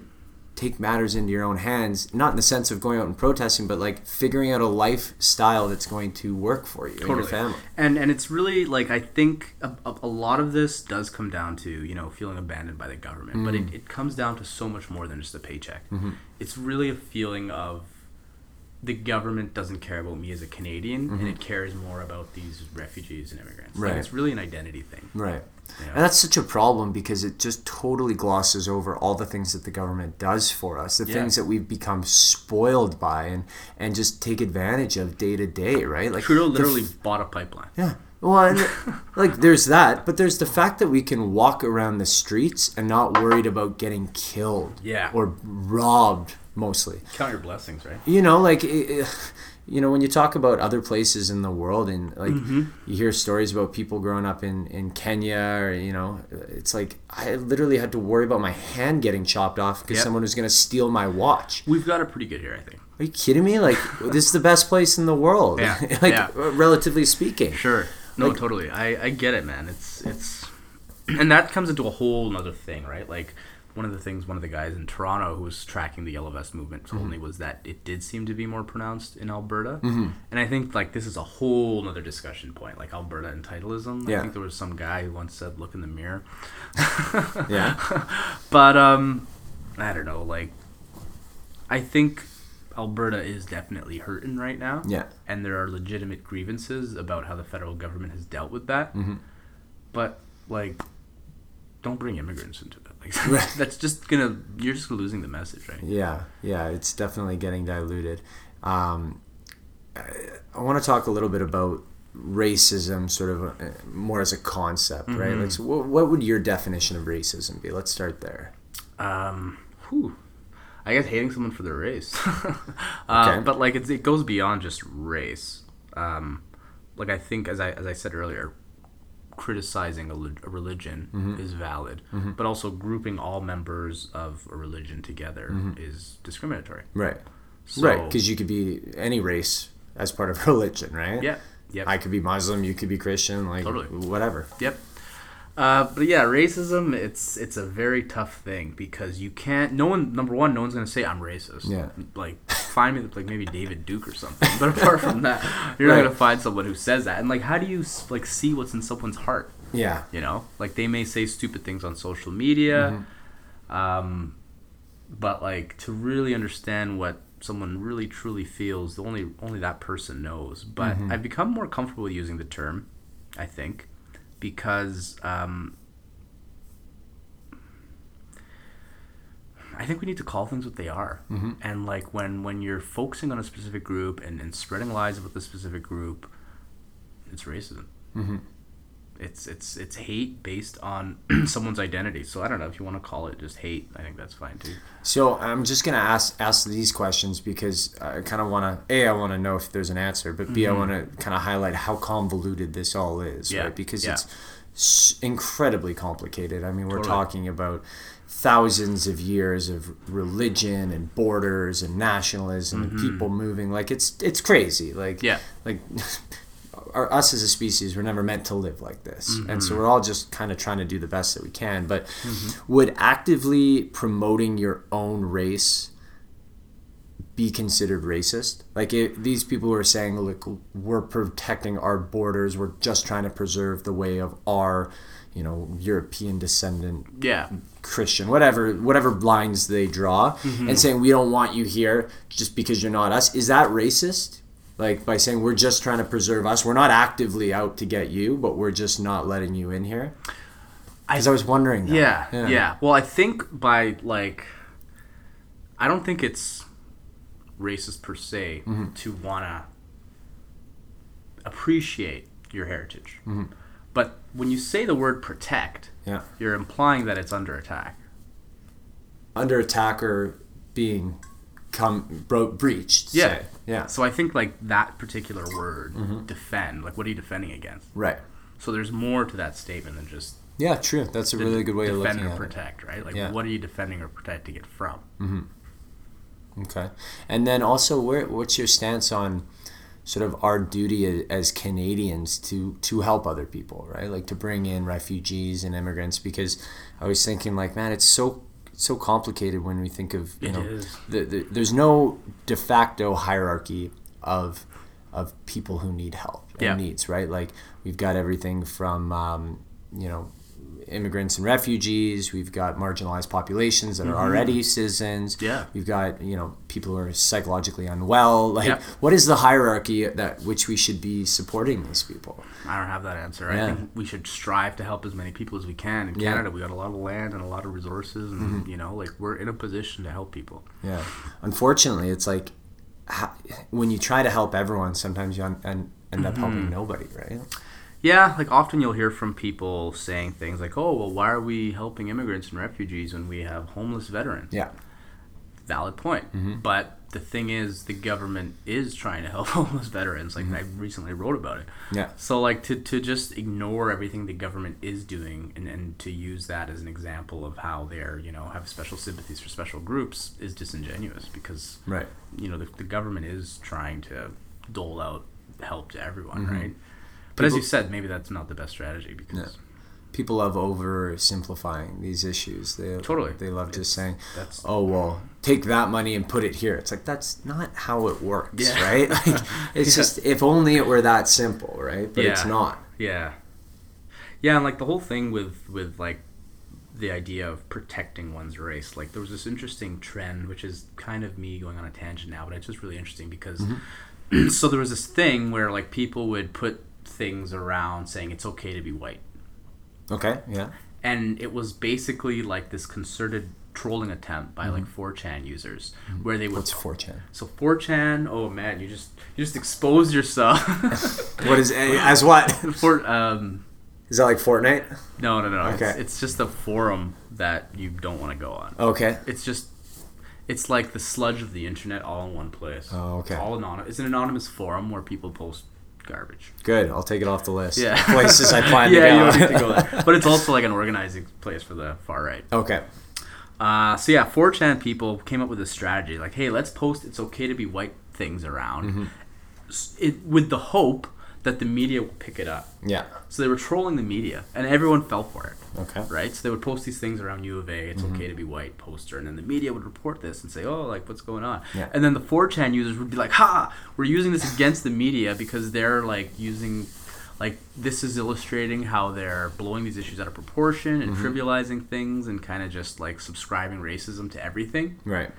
take matters into your own hands, not in the sense of going out and protesting, but like figuring out a lifestyle that's going to work for you and your family. And and it's really like I think a, a, lot of this does come down to you know feeling abandoned by the government, but Mm. it, it comes down to so much more than just a paycheck. Mm-hmm. It's really a feeling of the government doesn't care about me as a Canadian, and it cares more about these refugees and immigrants. Mm-hmm. Right. Like, it's really an identity thing. Right. Yeah. And that's such a problem because it just totally glosses over all the things that the government does for us, the Yeah. things that we've become spoiled by and, and just take advantage of day to day, right? Like Trudeau literally f- bought a pipeline. yeah. Well, and, *laughs* like there's that, but there's the fact that we can walk around the streets and not worried about getting killed, Yeah. or robbed, mostly Count your blessings, right? you know like it, it- you know when you talk about other places in the world and like Mm-hmm. you hear stories about people growing up in in Kenya or you know it's like I literally had to worry about my hand getting chopped off because Yep. someone was going to steal my watch We've got it pretty good here, I think. are you kidding me like *laughs* this is the best place in the world Yeah, *laughs* like yeah. relatively speaking Sure. No, Like- totally. I, I get it, man. It's it's *clears throat* and that comes into a whole nother thing, right? Like one of the things one of the guys in Toronto who was tracking the yellow vest movement told Mm-hmm. me was that it did seem to be more pronounced in Alberta. Mm-hmm. And I think like this is a whole nother discussion point, like Alberta entitlism. Yeah. I think there was some guy who once said, "Look in the mirror." *laughs* yeah *laughs* But um, I don't know. Like, I think Alberta is definitely hurting right now. Yeah. And there are legitimate grievances about how the federal government has dealt with that. Mm-hmm. But like, don't bring immigrants into it. Like, *laughs* that's just gonna you're just losing the message, right? Yeah, yeah, it's definitely getting diluted. Um, I, I want to talk a little bit about racism, sort of uh, more as a concept, right? Mm-hmm. Like, so what, what would your definition of racism be? Let's start there. Um, whew. I guess hating someone for their race. *laughs* uh, Okay. But like it's, it goes beyond just race. Um, like I think, as I as I said earlier, criticizing a, le- a religion Mm-hmm. is valid, but also grouping all members of a religion together Mm-hmm. is discriminatory. Right, So, right, because you could be any race as part of *laughs* religion, right? yeah, yep, I could be Muslim, you could be Christian, like Totally. whatever. Yep. Uh, but yeah, racism it's it's a very tough thing because you can't. No one, number one, no one's gonna say I'm racist. Yeah. Like find me like maybe David Duke or something. *laughs* But apart from that, you're Right. not gonna find someone who says that. And like, how do you like see what's in someone's heart? Yeah, You know, like they may say stupid things on social media, um, but like to really understand what someone really truly feels, the only only that person knows. But I've become more comfortable using the term, I think, because um, I think we need to call things what they are. And like when when you're focusing on a specific group and, and spreading lies about the specific group, it's racism it's it's it's hate based on *clears throat* someone's identity. So I don't know if you want to call it just hate. I think that's fine too. So I'm just gonna ask ask these questions because I kind of want to a I want to know if there's an answer, but b I want to kind of highlight how convoluted this all is, Mm-hmm. Yeah, right? Because yeah. it's incredibly complicated. I mean, we're Totally. talking about thousands of years of religion and borders and nationalism and people moving. Like it's it's crazy. Like Mm-hmm. Yeah. like. *laughs* Our, us as a species, we're never meant to live like this, and Mm-hmm. so we're all just kind of trying to do the best that we can. But would actively promoting your own race be considered racist? Like if these people who are saying, "Look, we're protecting our borders. We're just trying to preserve the way of our, you know, European descendant Yeah, Christian, whatever, whatever lines they draw, and saying we don't want you here just because you're not us." Is that racist? Like by saying we're just trying to preserve us, we're not actively out to get you, but we're just not letting you in here. Because I, was wondering. That. yeah, yeah, Well, I think by like, I don't think it's racist per se mm-hmm. to wanna appreciate your heritage. Mm-hmm. But when you say the word protect, Yeah. you're implying that it's under attack. Under attack or being come bro- breached. Yeah. say. Yeah. So I think like that particular word, defend. Like, what are you defending against? Right. So there's more to that statement than just Yeah, true. That's a really good way of defend looking or at it. protect, right? Like, Yeah. what are you defending or protecting it from? Mm-hmm. Okay. And then also, where what's your stance on sort of our duty as Canadians to to help other people, right? Like to bring in refugees and immigrants because I was thinking like, man, it's so so complicated when we think of you It know. The, the, there's no de facto hierarchy of of people who need help and Yeah. needs, right? Like we've got everything from um, you know immigrants and refugees. We've got marginalized populations that are already citizens. Mm-hmm. Yeah. We've got you know people who are psychologically unwell. Like, what is the hierarchy that which we should be supporting these people? I don't have that answer. Yeah. I think we should strive to help as many people as we can. In. Mm-hmm. Canada, we got a lot of land and a lot of resources, and you know, like we're in a position to help people. Yeah. Unfortunately, it's like when you try to help everyone, sometimes you un- end up Mm-hmm. helping nobody, right? Yeah, like often you'll hear from people saying things like, "Oh, well, why are we helping immigrants and refugees when we have homeless veterans?" Yeah. valid point. Mm-hmm. But the thing is, the government is trying to help *laughs* homeless veterans. Like I recently wrote about it. Mm-hmm. Yeah. So like to, to just ignore everything the government is doing and, and to use that as an example of how they're you know have special sympathies for special groups is disingenuous because Right. you know the, the government is trying to dole out help to everyone, Mm-hmm. right? But as People- you said, maybe that's not the best strategy because Yeah. People love oversimplifying these issues. They Totally. They love just saying, that's "Oh well, take that money and put it here." It's like that's not how it works, Yeah. right? *laughs* Like it's Yeah. just if only it were that simple, right? But it's not. Yeah. Yeah, and like the whole thing with with like the idea of protecting one's race. Like there was this interesting trend, which is kind of me going on a tangent now, but it's just really interesting because mm-hmm. *clears throat* so there was this thing where like people would put things around saying it's okay to be white, Okay. Yeah. and it was basically like this concerted trolling attempt by like 4chan users where they would What's 4chan? so 4chan oh man you just you just expose yourself *laughs* What is as what? *laughs* for um Is that like Fortnite? no no no Okay. it's, it's just a forum that you don't want to go on Okay. it's just it's like the sludge of the internet all in one place Oh, okay. it's all anonymous it's an anonymous forum where people post garbage Good. I'll take it off the list. yeah *laughs* Places I plan yeah to go. you to go there *laughs* but it's also like an organizing place for the far right okay. Uh, so yeah, 4chan people came up with a strategy like, hey, let's post "It's okay to be white" things around, Mm-hmm. It, with the hope that the media will pick it up. Yeah. So they were trolling the media, and everyone fell for it, Okay. right? So they would post these things around U of A, "It's Mm-hmm. okay to be white" poster, and then the media would report this and say, oh, like what's going on? Yeah. And then the 4chan users would be like, ha, we're using this against the media because they're like using. Like this is illustrating how they're blowing these issues out of proportion and Mm-hmm. trivializing things and kind of just like subscribing racism to everything. Right.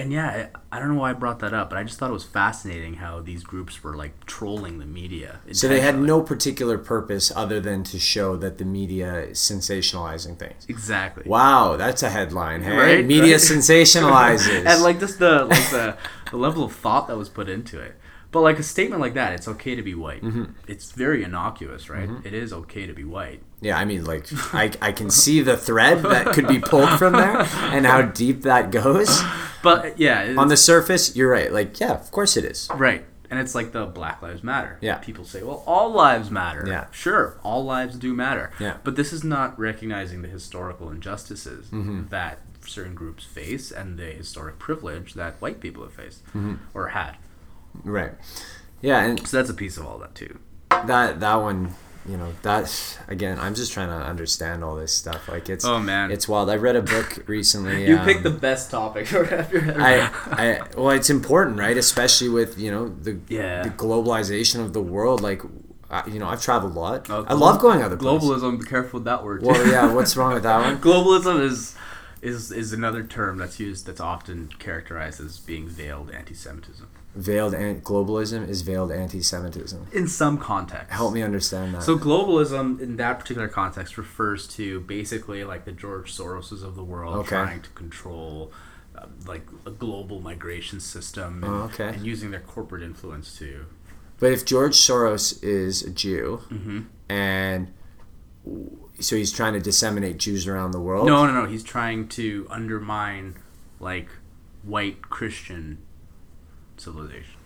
And yeah, I don't know why I brought that up, but I just thought it was fascinating how these groups were like trolling the media. So they had no particular purpose other than to show that the media is sensationalizing things. exactly Wow, that's a headline. Hey, Right, media right. *laughs* sensationalizes. and like just the like the, the level of thought that was put into it. But like a statement like that, it's okay to be white. Mm-hmm. It's very innocuous, right? It is okay to be white. Yeah, I mean, like *laughs* I, I can see the thread that could be pulled from there and how deep that goes. But yeah, On the surface, you're right. Like, yeah, of course it is. right. And it's like the Black Lives Matter. Yeah. People say, well, all lives matter. Yeah. Sure, all lives do matter. Yeah. But this is not recognizing the historical injustices Mm-hmm. that certain groups face and the historic privilege that white people have faced Mm-hmm. or had. Right. Yeah, and So that's a piece of all that too. that that one, you know, that again, I'm just trying to understand all this stuff. Like it's Oh, man. it's wild. I read a book *laughs* recently. You um, picked the best topic *laughs* your I. I, well, it's important, right? Especially with you know the Yeah. the globalization of the world. Like, I, you know, I've traveled a lot. Oh, I love going other places. Globalism, be careful with that word. Well, yeah. What's wrong with that one? *laughs* Globalism is is is another term that's used that's often characterized as being veiled anti-Semitism Veiled an- globalism is veiled anti-Semitism. in some context. Help me understand that. So globalism, in that particular context, refers to basically like the George Soroses of the world Okay. trying to control, uh, like a global migration system, and, Oh, okay. and using their corporate influence to. but if George Soros is a Jew, Mm-hmm. and so he's trying to disseminate Jews around the world. No, no, no. He's trying to undermine like white Christian civilization.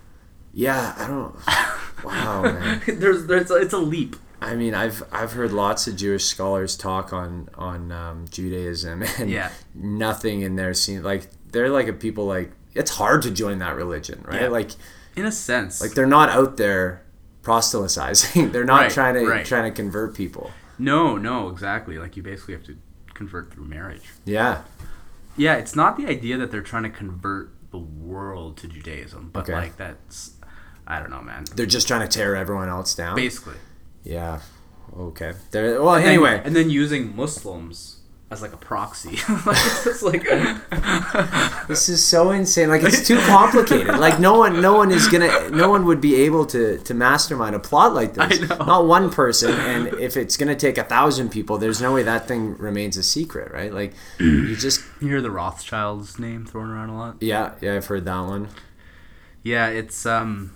Yeah, I don't. *laughs* Wow, man. there's, there's, it's a leap. I mean, I've I've heard lots of Jewish scholars talk on on um, Judaism, *laughs* and Yeah. nothing in there seems like they're like a people like it's hard to join that religion, right? Yeah. Like In a sense, like they're not out there proselytizing. *laughs* they're not Right, trying to right. trying to convert people. no, no, exactly. Like you basically have to convert through marriage. Yeah, Yeah, it's not the idea that they're trying to convert the world to Judaism, but Okay. like that's, I don't know, man. they're just trying to tear everyone else down. Basically. Yeah. Okay. They're, well, And- anyway, and then using Muslims as like a proxy. *laughs* like it's like *laughs* this is so insane. Like it's too complicated. Like no one, no one is gonna, no one would be able to to mastermind a plot like this. I know. Not one person. And if it's gonna take a thousand people, there's no way that thing remains a secret, right? Like you just, you hear the Rothschilds name thrown around a lot. yeah, yeah. I've heard that one. Yeah, it's um,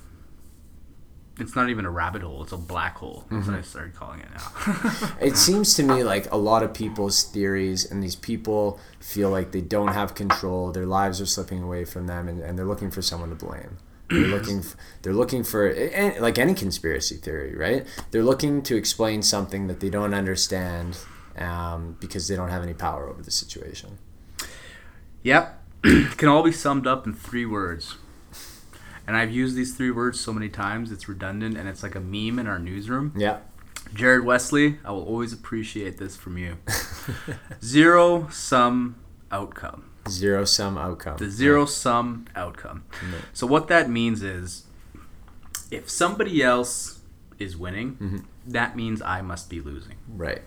it's not even a rabbit hole; it's a black hole. That's what I started calling it now. *laughs* It seems to me like a lot of people's theories, and these people feel like they don't have control. Their lives are slipping away from them, and, and they're looking for someone to blame. They're *clears throat* looking. f they're looking for like any conspiracy theory, right? They're looking to explain something that they don't understand um, because they don't have any power over the situation. Yep. *clears throat* Can all be summed up in three words. And I've used these three words so many times, it's redundant and it's like a meme in our newsroom. Yeah. Jared Wesley, I will always appreciate this from you. *laughs* zero sum outcome. Zero sum outcome. The zero sum outcome. So, what that means is if somebody else is winning, mm-hmm. that means I must be losing. Right.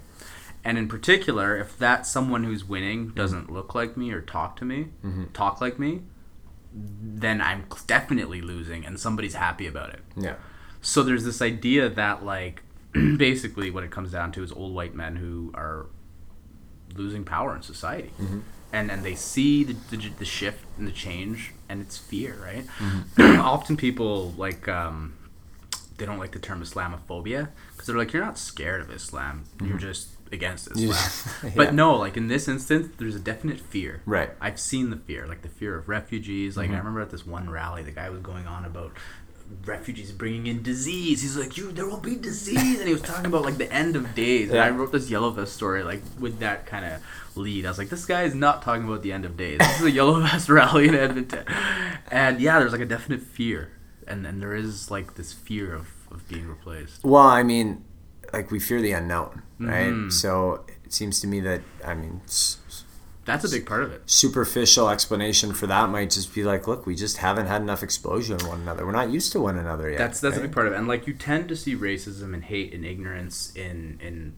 And in particular, if that someone who's winning doesn't look like me or talk to me, mm-hmm. talk like me, then I'm definitely losing, and somebody's happy about it. Yeah. So there's this idea that like *clears throat* basically what it comes down to is old white men who are losing power in society. Mm-hmm. And, and they see the, the, the shift and the change and it's fear right mm-hmm. *clears throat* often people like um, they don't like the term islamophobia because they're like you're not scared of islam you're mm-hmm. just against islam *laughs* Yeah. but no like in this instance there's a definite fear Right. I've seen the fear, like the fear of refugees. Like I mm-hmm. remember at this one rally, the guy was going on about refugees bringing in disease. He's like, "You, there will be disease," and he was talking about like the end of days. And I wrote this Yellow Vest story like with that kind of lead. I was like, "This guy is not talking about the end of days. This is a Yellow *laughs* Vest rally in Edmonton." And yeah, there's like a definite fear, and and there is like this fear of of being replaced. Well, I mean, like we fear the unknown, right? Mhm. So it seems to me that I mean, That's a big part of it. superficial explanation for that might just be like, look, we just haven't had enough exposure to one another. We're not used to one another yet. That's that's a big part of it, and like you tend to see racism and hate and ignorance in in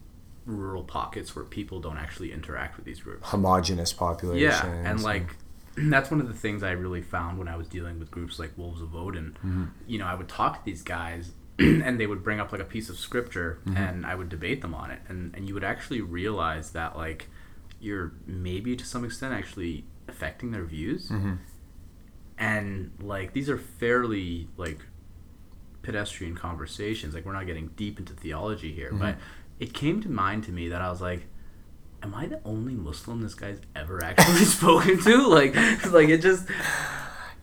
rural pockets where people don't actually interact with these groups. homogenous populations. Yeah, and like *clears throat* that's one of the things I really found when I was dealing with groups like Wolves of Odin. You know, I would talk to these guys. *clears throat* and they would bring up like a piece of scripture mm-hmm. and I would debate them on it and, and you would actually realize that like you're maybe to some extent actually affecting their views. Mm-hmm. And like these are fairly like pedestrian conversations. Like we're not getting deep into theology here mm-hmm. but it came to mind to me that i was like am i the only muslim this guy's ever actually *laughs* spoken to? Like *laughs* like it just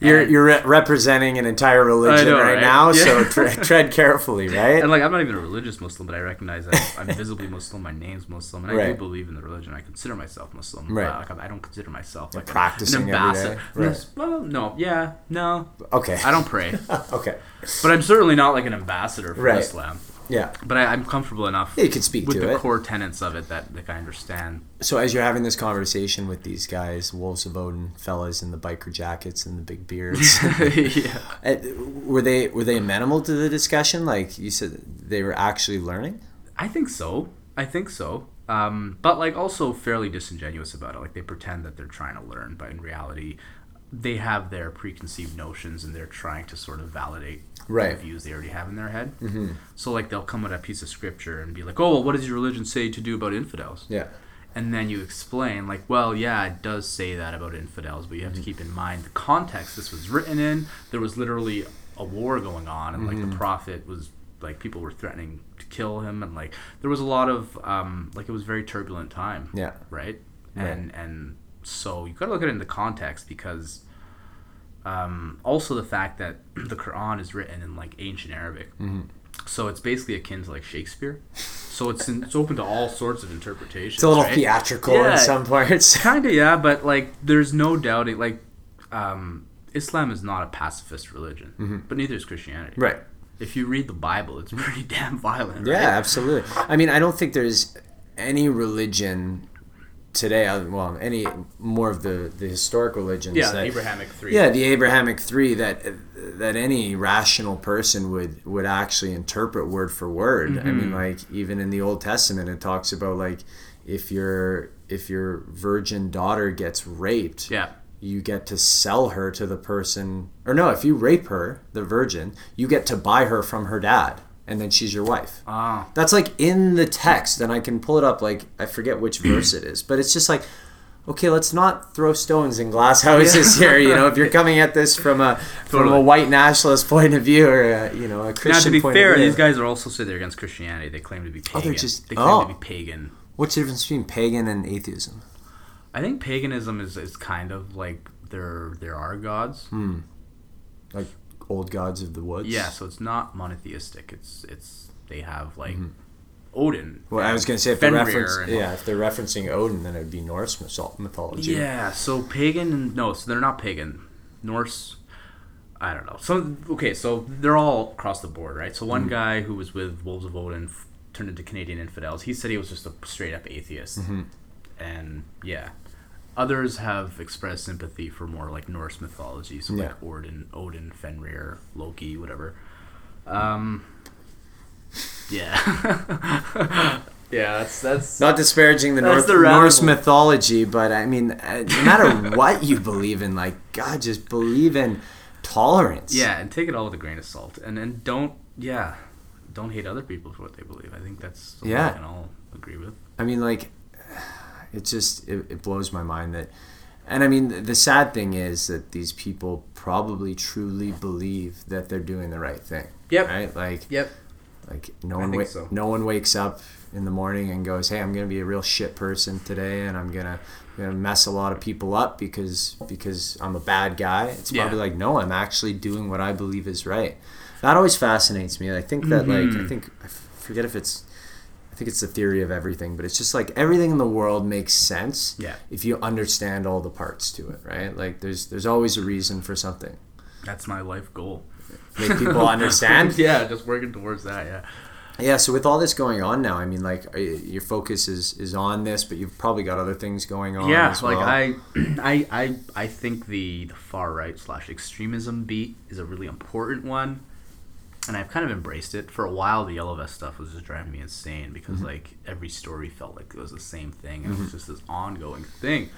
you're and- you're re- representing an entire religion know, right, right? now, so tre- *laughs* tread carefully, right? and like i'm not even a religious muslim but i recognize that i'm *laughs* visibly muslim my name's muslim and i do believe in the religion i consider myself muslim Right. Like i don't consider myself like a- practicing an every day? ambassador Right. Well no yeah no okay. i don't pray *laughs* okay. but i'm certainly not like an ambassador for Right. islam Yeah. but I, i'm comfortable enough You could speak with to the it. core tenets of it that, that I understand. So as you're having this conversation with these guys, Wolves of Odin fellas in the biker jackets and the big beards, *laughs* yeah. were they were they amenable to the discussion? Like you said, they were actually learning. I think so. I think so. Um, but like also fairly disingenuous about it. Like they pretend that they're trying to learn, but in reality, they have their preconceived notions and they're trying to sort of validate Right. the views they already have in their head. Mm-hmm. So like they'll come with a piece of scripture and be like, "Oh, well, what does your religion say to do about infidels?" Yeah. and then you explain like well yeah it does say that about infidels but you have to keep in mind the context this was written in there was literally a war going on and like the prophet was like people were threatening to kill him and like there was a lot of um like it was a very turbulent time Yeah. right and and so you got to look at it in the context because um also the fact that *clears throat* the quran is written in like ancient arabic so it's basically akin to like shakespeare so it's in, it's open to all sorts of interpretations It's a little right? theatrical Yeah. in some parts. *laughs* kind of yeah but like there's no doubting like um islam is not a pacifist religion but neither is christianity right. if you read the bible it's *laughs* pretty damn violent Yeah, absolutely. I mean, I don't think there's any religion today. uh, Well, any more of the the historic religions. yeah that, abrahamic three Yeah, the Abrahamic three that that any rational person would would actually interpret word for word. I Mm-hmm. mean, like even in the Old Testament, it talks about like if your if your virgin daughter gets raped, yeah you get to sell her to the person, or no, if you rape her, the virgin, you get to buy her from her dad, and then she's your wife. ah That's like in the text, and I can pull it up. Like I forget which verse it is, but it's just like, okay, let's not throw stones in glass *laughs* houses here. You know, if you're *laughs* coming at this from a from a white nationalist point of view, or a, you know a Christian. now Christian to be point fair of view. these guys are also say they're against christianity they claim to be pagan Oh, they're just- they claim oh. to be pagan What's the difference between pagan and atheism? i think paganism is, is kind of like there there are gods Like old gods of the woods. yeah so it's not monotheistic it's it's they have like odin Well, I was going to say if they're, and- yeah, if they're referencing Odin, then it would be Norse mythology. Yeah, so pagan no, so they're not pagan. Norse I don't know. So okay, so they're all across the board, right? So Mm-hmm. one guy who was with Wolves of Odin f- turned into Canadian infidels. He said he was just a straight up atheist. Mm-hmm. And yeah. Others have expressed sympathy for more like Norse mythology, so Yeah. like Odin, Odin, Fenrir, Loki, whatever. Um, yeah. *laughs* Yeah, that's that's Not disparaging the North, the Norse mythology, but I mean, uh, no matter *laughs* what you believe in, like God, just believe in tolerance. yeah, and take it all with a grain of salt, and and don't yeah, don't hate other people for what they believe. I think that's something Yeah. we can all agree with. I mean, like, it just it, it blows my mind that, and I mean, the sad thing is that these people probably truly believe that they're doing the right thing. Yep. Right. Like, Yep. like no one wa- so. no one wakes up in the morning and goes, "Hey, I'm gonna be a real shit person today, and I'm gonna." gonna mess a lot of people up because because I'm a bad guy. It's Yeah. probably like no, I'm actually doing what I believe is right. That always fascinates me. I think that like Mm-hmm. I think I forget if it's think it's the theory of everything, but it's just like everything in the world makes sense Yeah. if you understand all the parts to it, right? Like there's there's always a reason for something. That's my life goal. Make people *laughs* understand. yeah, just working towards that. Yeah. Yeah, so with all this going on now, I mean, like uh, your focus is is on this, but you've probably got other things going on. yeah as like. I, *clears throat* I i i think the the far right slash extremism beat is a really important one and i've kind of embraced it for a while the yellow vest stuff was just driving me insane because Mm-hmm. like every story felt like it was the same thing and it was just this ongoing thing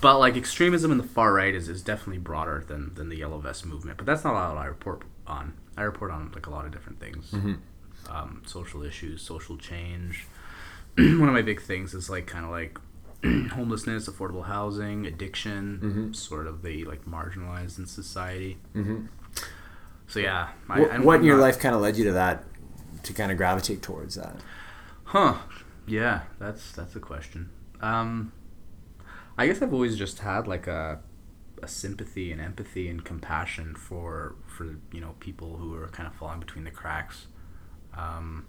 but like extremism in the far right is, is definitely broader than than the yellow vest movement but that's not all i report on i report on like a lot of different things Mm-hmm. um, social issues social change *clears throat* one of my big things is like kind of like *clears throat* homelessness, affordable housing, addiction, Mm-hmm. sort of the like marginalized in society. So yeah, I, what, what in your not- life kind of led you to that, to kind of gravitate towards that? Huh? Yeah, that's that's a question. Um, I guess I've always just had like a a sympathy and empathy and compassion for for you know people who are kind of falling between the cracks. Um,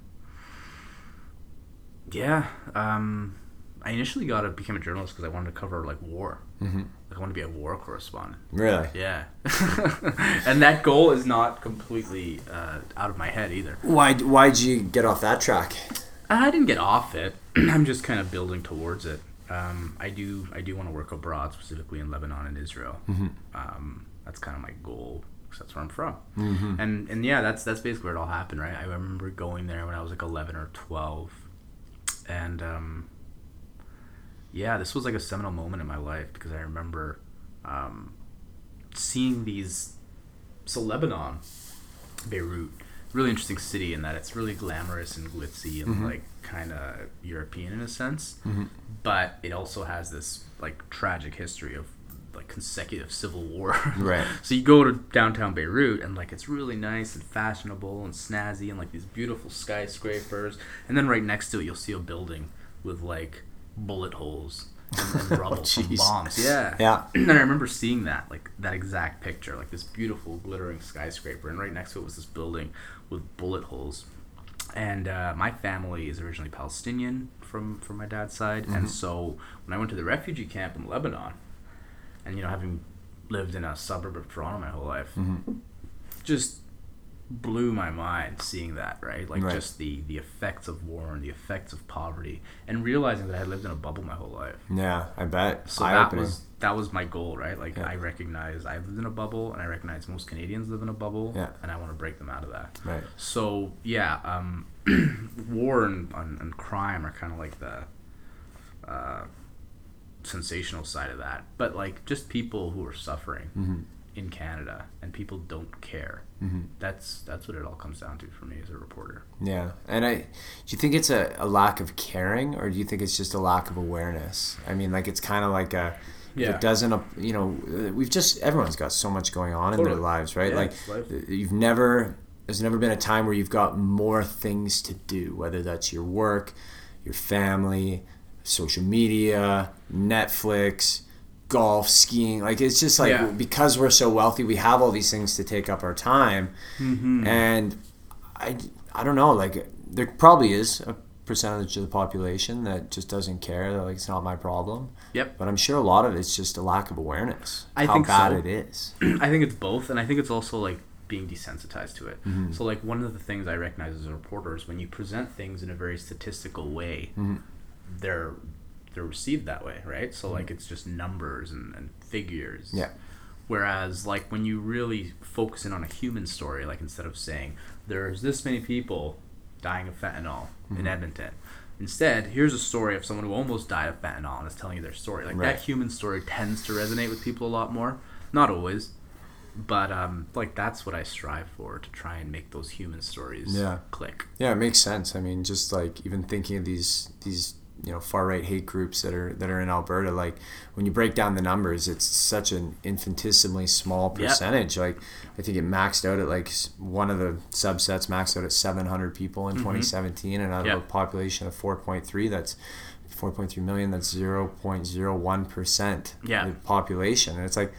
yeah, um, I initially got to become a journalist because I wanted to cover like war. Mm-hmm. I want to be a war correspondent. Really? Yeah, *laughs* and that goal is not completely uh, out of my head either. Why why'd you get off that track? I didn't get off it. *clears throat* I'm just kind of building towards it. Um, I do I do want to work abroad, specifically in Lebanon and Israel. Um, that's kind of my goal. 'cause that's where I'm from. And and yeah, that's that's basically where it all happened, right? I remember going there when I was like 11 or 12, and um, yeah, this was like a seminal moment in my life because I remember um, seeing these. So Lebanon, Beirut, really interesting city in that it's really glamorous and glitzy and like kind of European in a sense, but it also has this like tragic history of like consecutive civil war. Right. *laughs* so you go to downtown Beirut and like it's really nice and fashionable and snazzy and like these beautiful skyscrapers, and then right next to it you'll see a building with like bullet holes *laughs* and, and rubble from bombs. Yeah. Yeah. And I remember seeing that, like that exact picture, like this beautiful glittering skyscraper, and right next to it was this building with bullet holes. And uh, my family is originally Palestinian from from my dad's side, and so when I went to the refugee camp in Lebanon, and you know having lived in a suburb of Toronto my whole life, just blew my mind seeing that right like Right. just the the effects of war and the effects of poverty and realizing that i had lived in a bubble my whole life Yeah, I bet. so that was that was my goal, right? Like Yeah. I recognize I lived in a bubble, and I recognize most Canadians live in a bubble, Yeah. and I want to break them out of that. Right. So yeah, um, *clears throat* war and, and, and crime are kind of like the uh, sensational side of that, but like just people who are suffering Mm-hmm. In Canada, and people don't care. Mm-hmm. That's that's what it all comes down to for me as a reporter. Yeah, and I, do you think it's a, a lack of caring, or do you think it's just a lack of awareness? I mean, like it's kind of like a, Yeah. it doesn't, you know, we've just everyone's got so much going on in their lives, right? Yeah, like life. you've never, there's never been a time where you've got more things to do, whether that's your work, your family, social media, Netflix. Golf, skiing, like it's just like Yeah. because we're so wealthy, we have all these things to take up our time, Mm-hmm. and I, I don't know like there probably is a percentage of the population that just doesn't care that like it's not my problem Yep. but i'm sure a lot of it's just a lack of awareness I how think bad so. it is *clears throat* I think it's both, and I think it's also like being desensitized to it. Mm-hmm. So, like one of the things I recognize as a reporter is when you present things in a very statistical way, Mm-hmm. they're they're received that way, right? So, like it's just numbers and, and figures. Yeah. Whereas, like when you really focus in on a human story, like instead of saying there's this many people dying of fentanyl Mm-hmm. in Edmonton, Instead, here's a story of someone who almost died of fentanyl and is telling you their story. Like Right. that human story tends to resonate with people a lot more. Not always, but um, like that's what I strive for to try and make those human stories Yeah. click. Yeah, it makes sense. I mean, just like even thinking of these these you know far right hate groups that are that are in Alberta, like when you break down the numbers, it's such an infinitesimally small Yep. percentage. Like I think it maxed out at like one of the subsets maxed out at 700 people in mm-hmm. 2017, and out of Yep. a population of 4.3, that's 4.3 million. That's 0.01 percent Yeah. of the population, and it's like.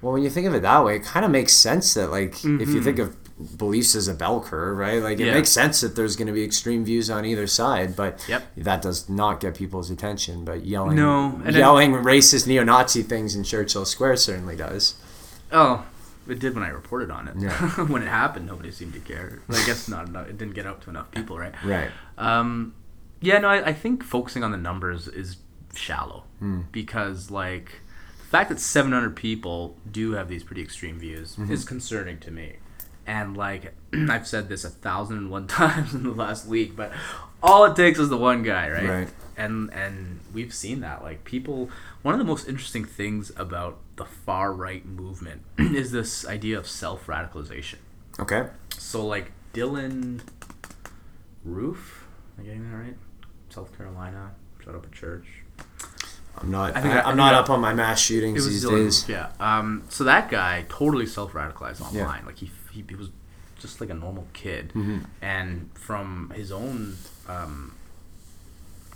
Well, when you think of it that way, it kind of makes sense that, like, if you mm-hmm. think of beliefs as a bell curve, right? Like, it. Yeah. makes sense that there's going to be extreme views on either side, but Yep. that does not get people's attention. But yelling, No, and yelling racist neo-Nazi things in Churchill Square certainly does. Oh, it did when I reported on it. Yeah. *laughs* when it happened, nobody seemed to care. I guess not enough. It didn't get out to enough people, right? Right. Um, yeah, no, I, I think focusing on the numbers is shallow Hmm. because, like, the fact that 700 people do have these pretty extreme views Mm-hmm. is concerning to me. And, like, *clears throat* I've said this a thousand and one *laughs* times in the last week, but all it takes is the one guy, right? Right. And and we've seen that. Like, people, one of the most interesting things about the far right movement *clears throat* is this idea of self radicalization. Okay. So like Dylann Roof, am I getting that right? South Carolina, shut up a church. I'm not. I think I, am not up on my mass shootings these Dylan days. Yeah. Um, so that guy totally self radicalized online. Yeah. Like he, he he was just like a normal kid, Mm-hmm. and from his own um,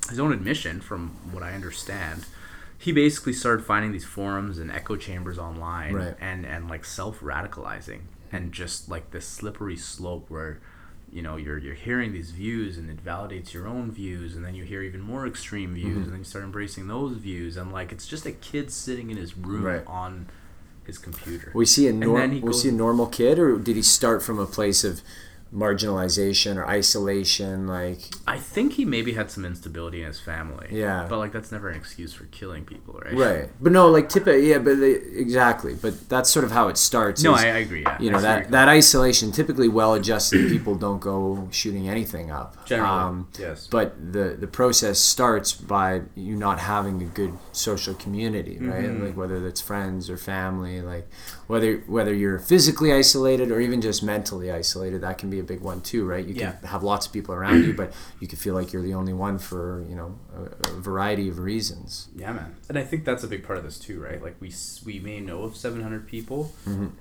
his own admission, from what I understand. He basically started finding these forums and echo chambers online, Right. and and like self radicalizing, and just like this slippery slope where you know you're you're hearing these views and it validates your own views and then you hear even more extreme views Mm-hmm. and then you start embracing those views and like it's just a kid sitting in his room Right. on his computer. We see a nor- he we goes- see a normal kid, or did he start from a place of marginalization or isolation? Like, i think he maybe had some instability in his family Yeah. but like that's never an excuse for killing people right right? But no, like typically, yeah, but they, exactly. But that's sort of how it starts. no is- I, I agree yeah you know I see where that that isolation typically well-adjusted *clears throat* people don't go shooting anything up Um, Generally, yes. but the the process starts by you not having a good social community right Mm-hmm. like whether that's friends or family like whether whether you're physically isolated or even just mentally isolated that can be a big one too right you can Yeah. have lots of people around you but you can feel like you're the only one for you know a, a variety of reasons Yeah, man. And I think that's a big part of this too, right? Like we we may know of 700 people,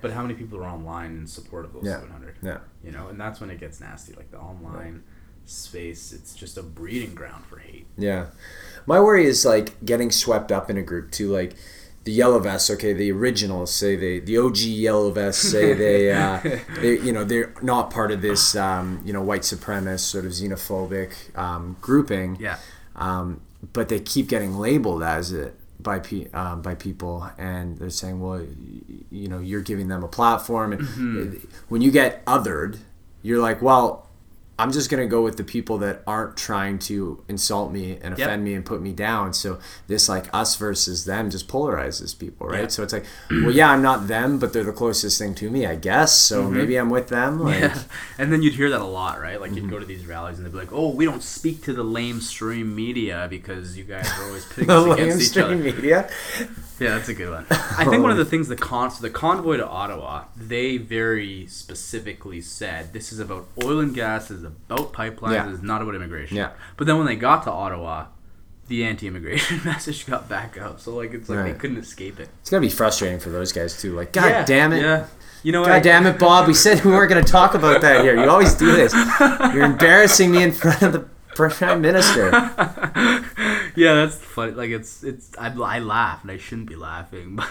but how many people are online in support of those Mm-hmm. Yeah. 700? yeah You know, and that's when it gets nasty. Like the online space, it's just a breeding ground for hate. Yeah. My worry is like getting swept up in a group too. Like the yellow vests, okay, the originals say they, the OG yellow vests say *laughs* they, uh, they, you know, they're not part of this, um, you know, white supremacist sort of xenophobic um, grouping. Yeah. Um, but they keep getting labeled as it by pe- um, by people, and they're saying, well, y- you know, you're giving them a platform, and Mm-hmm. when you get othered, you're like, well. I'm just gonna go with the people that aren't trying to insult me and Yep. offend me and put me down. So this like us versus them just polarizes people, right? Yeah. So it's like, well, yeah, I'm not them, but they're the closest thing to me, I guess. So maybe I'm with them. *laughs* Like, Mm-hmm. Yeah. And then you'd hear that a lot, right? Like you'd go to these rallies and they'd be like, "Oh, we don't speak to the lamestream media because you guys are always *laughs* pitting us against each other." media. Yeah, that's a good one. *laughs* I think one of the things the con so the convoy to Ottawa, they very specifically said this is about oil and gas, this is about pipelines, Yeah. this is not about immigration. Yeah. But then when they got to Ottawa, the anti-immigration *laughs* message got back up. So like it's like they couldn't escape it. It's gotta be frustrating for those guys too. Like, God damn it. Yeah. You know what? God damn it, Bob. We said we weren't going to talk about that here. You always do this. *laughs* You're embarrassing me in front of the prime minister. *laughs* Yeah, that's funny. Like it's it's I, I laugh and I shouldn't be laughing. *laughs*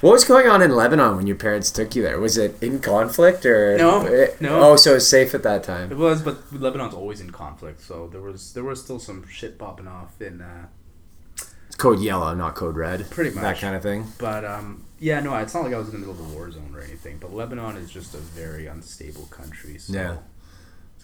What was going on in Lebanon when your parents took you there? Was it in conflict or No, Eh, no. Oh, so it was safe at that time. it was, but Lebanon's always in conflict, so there was there was still some shit popping off in uh, It's code yellow, not code red. Pretty much That kind of thing. But um, yeah, no, it's not like I was in the middle of a war zone or anything. But Lebanon is just a very unstable country. So Yeah.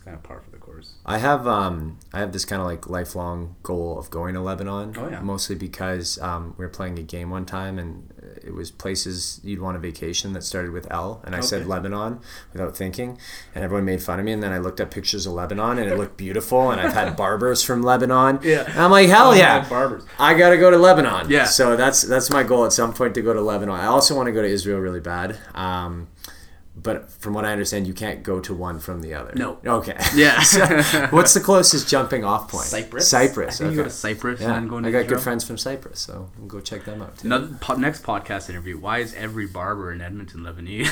Kind of par for the course. I have um I have this kind of like lifelong goal of going to Lebanon. Oh, yeah. Mostly because um, we were playing a game one time and it was places you'd want a vacation that started with L and I said Lebanon without thinking and everyone made fun of me and then I looked up pictures of Lebanon and it looked *laughs* beautiful and I've had barbers from Lebanon. Yeah. And I'm like hell Oh, yeah. barbers. I gotta go to Lebanon. Yeah. So that's that's my goal at some point to go to Lebanon. I also want to go to Israel really bad. Um, but from what I understand, you can't go to one from the other. No. Okay. Yeah. *laughs* So, what's the closest jumping off point? Cyprus. Cyprus. I think you go okay. to Cyprus Yeah. and go I got good friends from Cyprus, so we'll go check them out too. Another po- next podcast interview. Why is every barber in Edmonton Lebanese?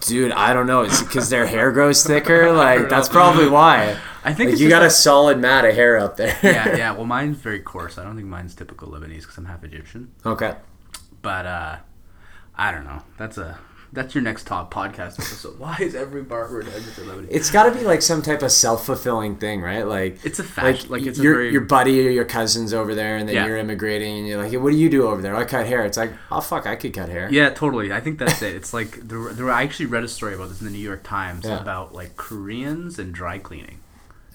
*laughs* Dude, I don't know. It's because their hair grows thicker. *laughs* Like that's probably why. I think Like you got a solid mat of hair up there. yeah, yeah. Well, mine's very coarse. I don't think mine's typical Lebanese because I'm half Egyptian. Okay. But uh, I don't know. That's a that's your next top podcast episode. Why is every barber in Edmonton Lebanese? It's got to be like some type of self-fulfilling thing, right? Like It's a fact. like, it's a your very- your buddy or your cousins over there, and then Yeah. you're immigrating, and you're like, hey, "What do you do over there?" I cut hair. It's like, oh fuck, I could cut hair. Yeah, totally. I think that's it. It's like there, there. I actually read a story about this in the New York Times Yeah. about like Koreans and dry cleaning.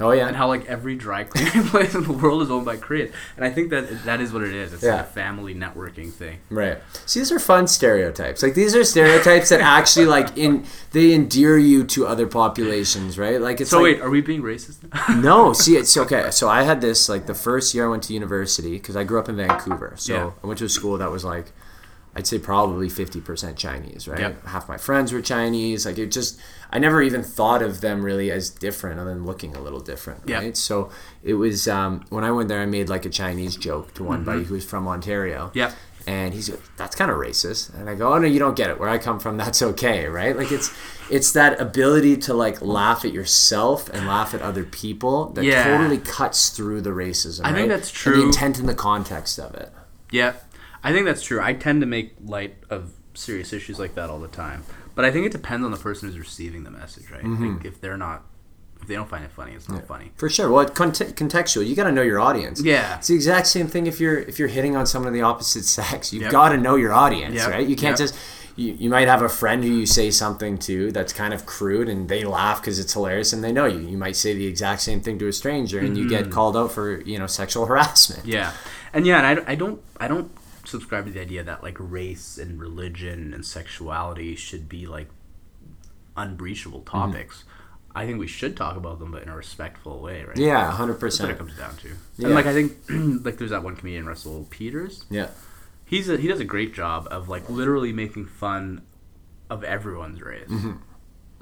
Oh yeah. and how like every dry cleaning *laughs* place in the world is owned by Koreans, And I think that that is what it is. It's Yeah. like a family networking thing. Right. See, these are fun stereotypes. Like these are stereotypes that actually like *laughs* in they endear you to other populations, right? Like it's So like wait, are we being racist? *laughs* no. See, it's okay. So I had this like the first year I went to university because I grew up in Vancouver. So Yeah. I went to a school that was like I'd say probably fifty percent Chinese, right? Yep. Half my friends were Chinese. Like it just I never even thought of them really as different, other than looking a little different, Yep. right? So it was um, when I went there, I made like a Chinese joke to one Mm-hmm. buddy who was from Ontario. Yeah. And he's like, that's kind of racist. And I go, oh no, you don't get it. Where I come from, that's okay, right? Like it's it's that ability to like laugh at yourself and laugh at other people that Yeah. totally cuts through the racism. I think right? that's And true. the intent and the context of it. yeah, I think that's true. I tend to make light of serious issues like that all the time. But I think it depends on the person who's receiving the message, right? Mm-hmm. Like if they're not, if they don't find it funny, it's not funny. For sure. Well, cont- contextual. You got to know your audience. Yeah. It's the exact same thing if you're if you're hitting on someone of the opposite sex. You've Yep. got to know your audience, Yep. right? You can't Yep. just. You, you might have a friend who you say something to that's kind of crude and they laugh because it's hilarious and they know you. You might say the exact same thing to a stranger and you Mm-hmm. get called out for you know sexual harassment. Yeah, and yeah, and I, I don't I don't subscribe to the idea that like race and religion and sexuality should be like unbreachable Mm-hmm. topics. I think we should talk about them, but in a respectful way, right? Yeah, hundred That's what it comes down to. Yeah. And like I think *clears throat* like there's that one comedian Russell Peters. Yeah, He's a, he does a great job of like literally making fun of everyone's race.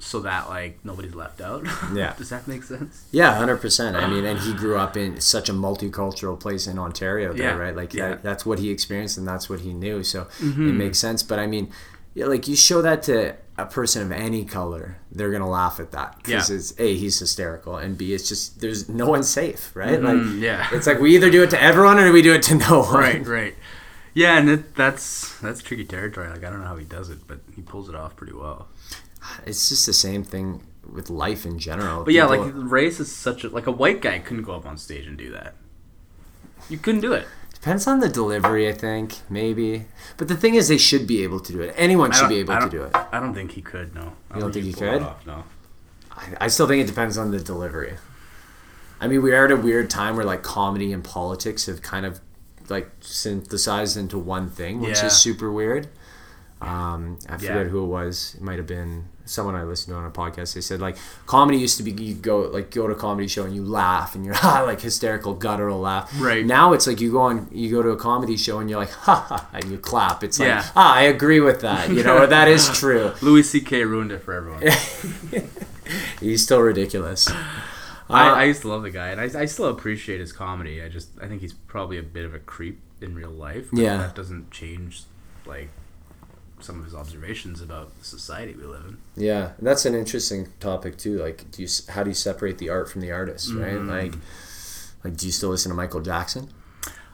So that like nobody's left out. Mm-hmm. *laughs* Yeah. Does that make sense? yeah, hundred percent. I mean, and he grew up in such a multicultural place in Ontario, there, Yeah, right? Like yeah. that, that's what he experienced and that's what he knew. So Mm-hmm. it makes sense. But I mean, yeah, like you show that to a person of any color, they're gonna laugh at that because Yeah. it's a he's hysterical and b it's just there's no one safe, right? Like Mm, yeah. it's like we either do it to everyone or we do it to no one. right, right. Yeah, and it, that's that's tricky territory. Like I don't know how he does it, but he pulls it off pretty well. It's just the same thing with life in general. But yeah, like race is such a like a white guy couldn't go up on stage and do that. You couldn't do it. Depends on the delivery, I think, maybe. But the thing is, they should be able to do it. Anyone should be able to don't- it. I don't think he could. No. I You don't think he'd he could? off, no. I, I still think it depends on the delivery. I mean, we are at a weird time where like comedy and politics have kind of like synthesized into one thing, which Yeah. is super weird. Um, I forget Yeah. who it was. It might have been someone I listened to on a podcast. They said like comedy used to be you go like go to a comedy show and you laugh and you're *laughs* like hysterical guttural laugh. Right. now, it's like you go on you go to a comedy show and you're like ha ha and you clap. It's like Yeah. ah I agree with that. You know that is *laughs* true. Louis C.K. ruined it for everyone. *laughs* He's still ridiculous. I, Uh, I used to love the guy, and I, I still appreciate his comedy. I just I think he's probably a bit of a creep in real life. but Yeah. that doesn't change like some of his observations about the society we live in. Yeah, and that's an interesting topic too. Like, do you how do you separate the art from the artist, right? Mm-hmm. Like, like do you still listen to Michael Jackson?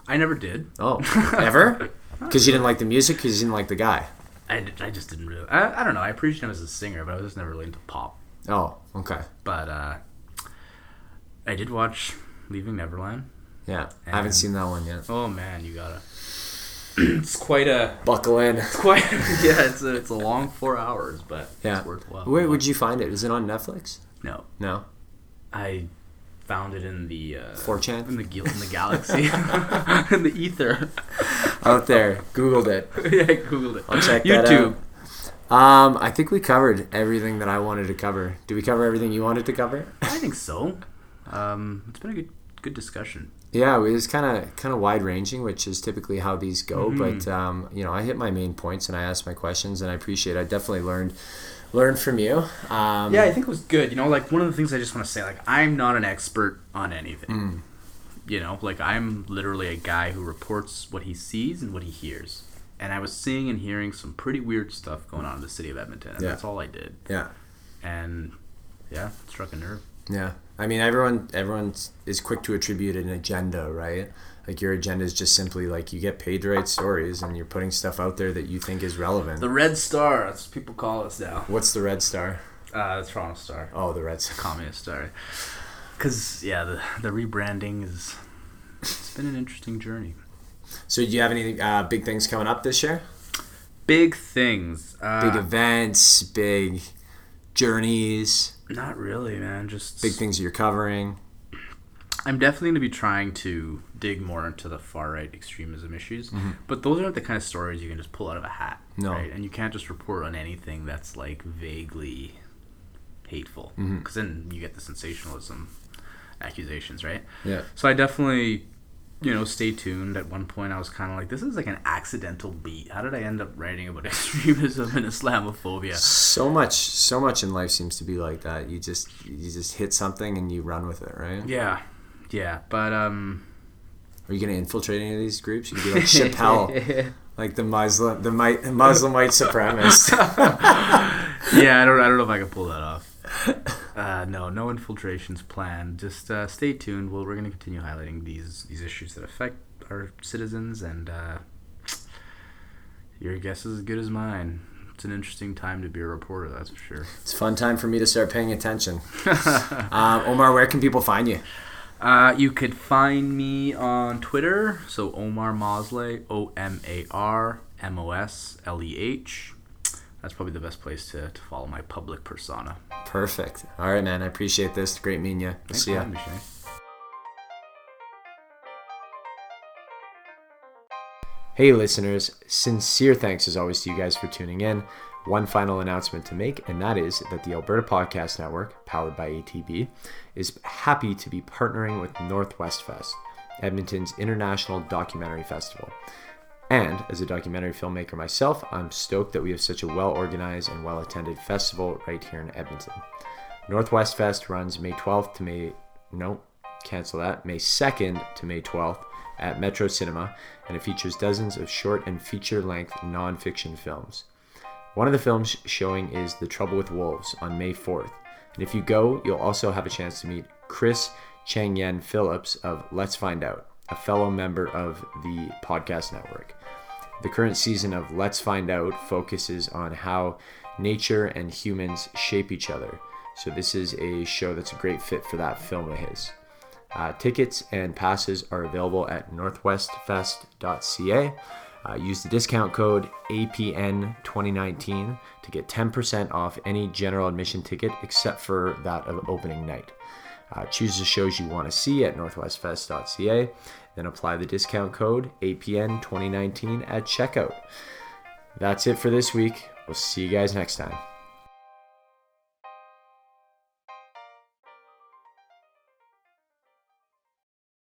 I never did. Oh, *laughs* ever? Because you didn't like the music, because you didn't like the guy. I, I just didn't really. I, I don't know. I appreciate him as a singer, but I was just never really into pop. Oh, okay, But uh, I did watch Leaving Neverland. yeah. I haven't seen that one yet. Oh man, you gotta. It's quite a Buckle in. It's *laughs* quite yeah. It's a it's a long four hours, but Yeah. it's worthwhile. Where would you find it? Is it on Netflix? No, No. I found it in the uh, 4chan? in the in the galaxy, *laughs* in the ether. *laughs* Out there, Googled it. yeah, I googled it. I'll check that YouTube. out. Um, I think we covered everything that I wanted to cover. Do we cover everything you wanted to cover? I think so. Um, it's been a good good discussion. Yeah, it was kind of kind of wide ranging, which is typically how these go. But um, you know, I hit my main points and I asked my questions, and I appreciate. It. I definitely learned learned from you. Um, Yeah, I think it was good. You know, like one of the things I just want to say, like I'm not an expert on anything. You know, like I'm literally a guy who reports what he sees and what he hears. And I was seeing and hearing some pretty weird stuff going on in the city of Edmonton, and Yeah. that's all I did. yeah, And yeah, it struck a nerve. yeah. I mean, everyone everyone is quick to attribute an agenda, right? Like your agenda is just simply like you get paid to write stories, and you're putting stuff out there that you think is relevant. The Red Star, that's what people call us now. What's the red star? Uh, the Toronto Star, Oh, the red star. Communist Star. Because yeah, the the rebranding is it's been an interesting journey. So, do you have any uh, big things coming up this year? Big things. Uh, Big events, big journeys, Not really, man. Just big things you're covering. I'm definitely going to be trying to dig more into the far right extremism issues, mm-hmm. but those aren't the kind of stories you can just pull out of a hat, No. right? And you can't just report on anything that's like vaguely hateful, mm-hmm. because then you get the sensationalism accusations, right? Yeah. So I definitely, you know, stay tuned. At one point, I was kind of like, this is like an accidental beat. How did I end up writing about *laughs* extremism and Islamophobia? So much, so much in life seems to be like that. You just, you just hit something and you run with it, right? Yeah, yeah, but um. Are you gonna infiltrate any of these groups? You could be like Chappelle, *laughs* like the Muslim, the Muslim white supremacist. *laughs* yeah, I don't, I don't know if I can pull that off. Uh, no, no infiltrations planned. Just uh, stay tuned. Well, we're going to continue highlighting these these issues that affect our citizens, and uh, your guess is as good as mine. It's an interesting time to be a reporter, that's for sure. it's a fun time for me to start paying attention. *laughs* um, Omar, where can people find you? Uh, you could find me on Twitter. So Omar Mosleh, O M A R M O S L E H. That's probably the best place to, to follow my public persona. Perfect. All right, man. I appreciate this. Great meeting you. We'll see for ya. having me, Shay. Hey, listeners, sincere thanks as always to you guys for tuning in. One final announcement to make, and that is that the Alberta Podcast Network, powered by ATB, is happy to be partnering with Northwest Fest, Edmonton's international documentary festival. And as a documentary filmmaker myself, I'm stoked that we have such a well organized and well attended festival right here in Edmonton. Northwest Fest runs May 12th to May, no, cancel that, May 2nd to May 12th at Metro Cinema, and it features dozens of short and feature length nonfiction films. One of the films showing is The Trouble with Wolves on May 4th. And if you go, you'll also have a chance to meet Chris Chang Yen Phillips of Let's Find Out, a fellow member of the podcast network. The current season of Let's Find Out focuses on how nature and humans shape each other. So, this is a show that's a great fit for that film of his. Uh, tickets and passes are available at northwestfest.ca. Uh, use the discount code APN2019 to get 10% off any general admission ticket except for that of opening night. Uh, choose the shows you want to see at northwestfest.ca, then apply the discount code APN2019 at checkout. That's it for this week. We'll see you guys next time.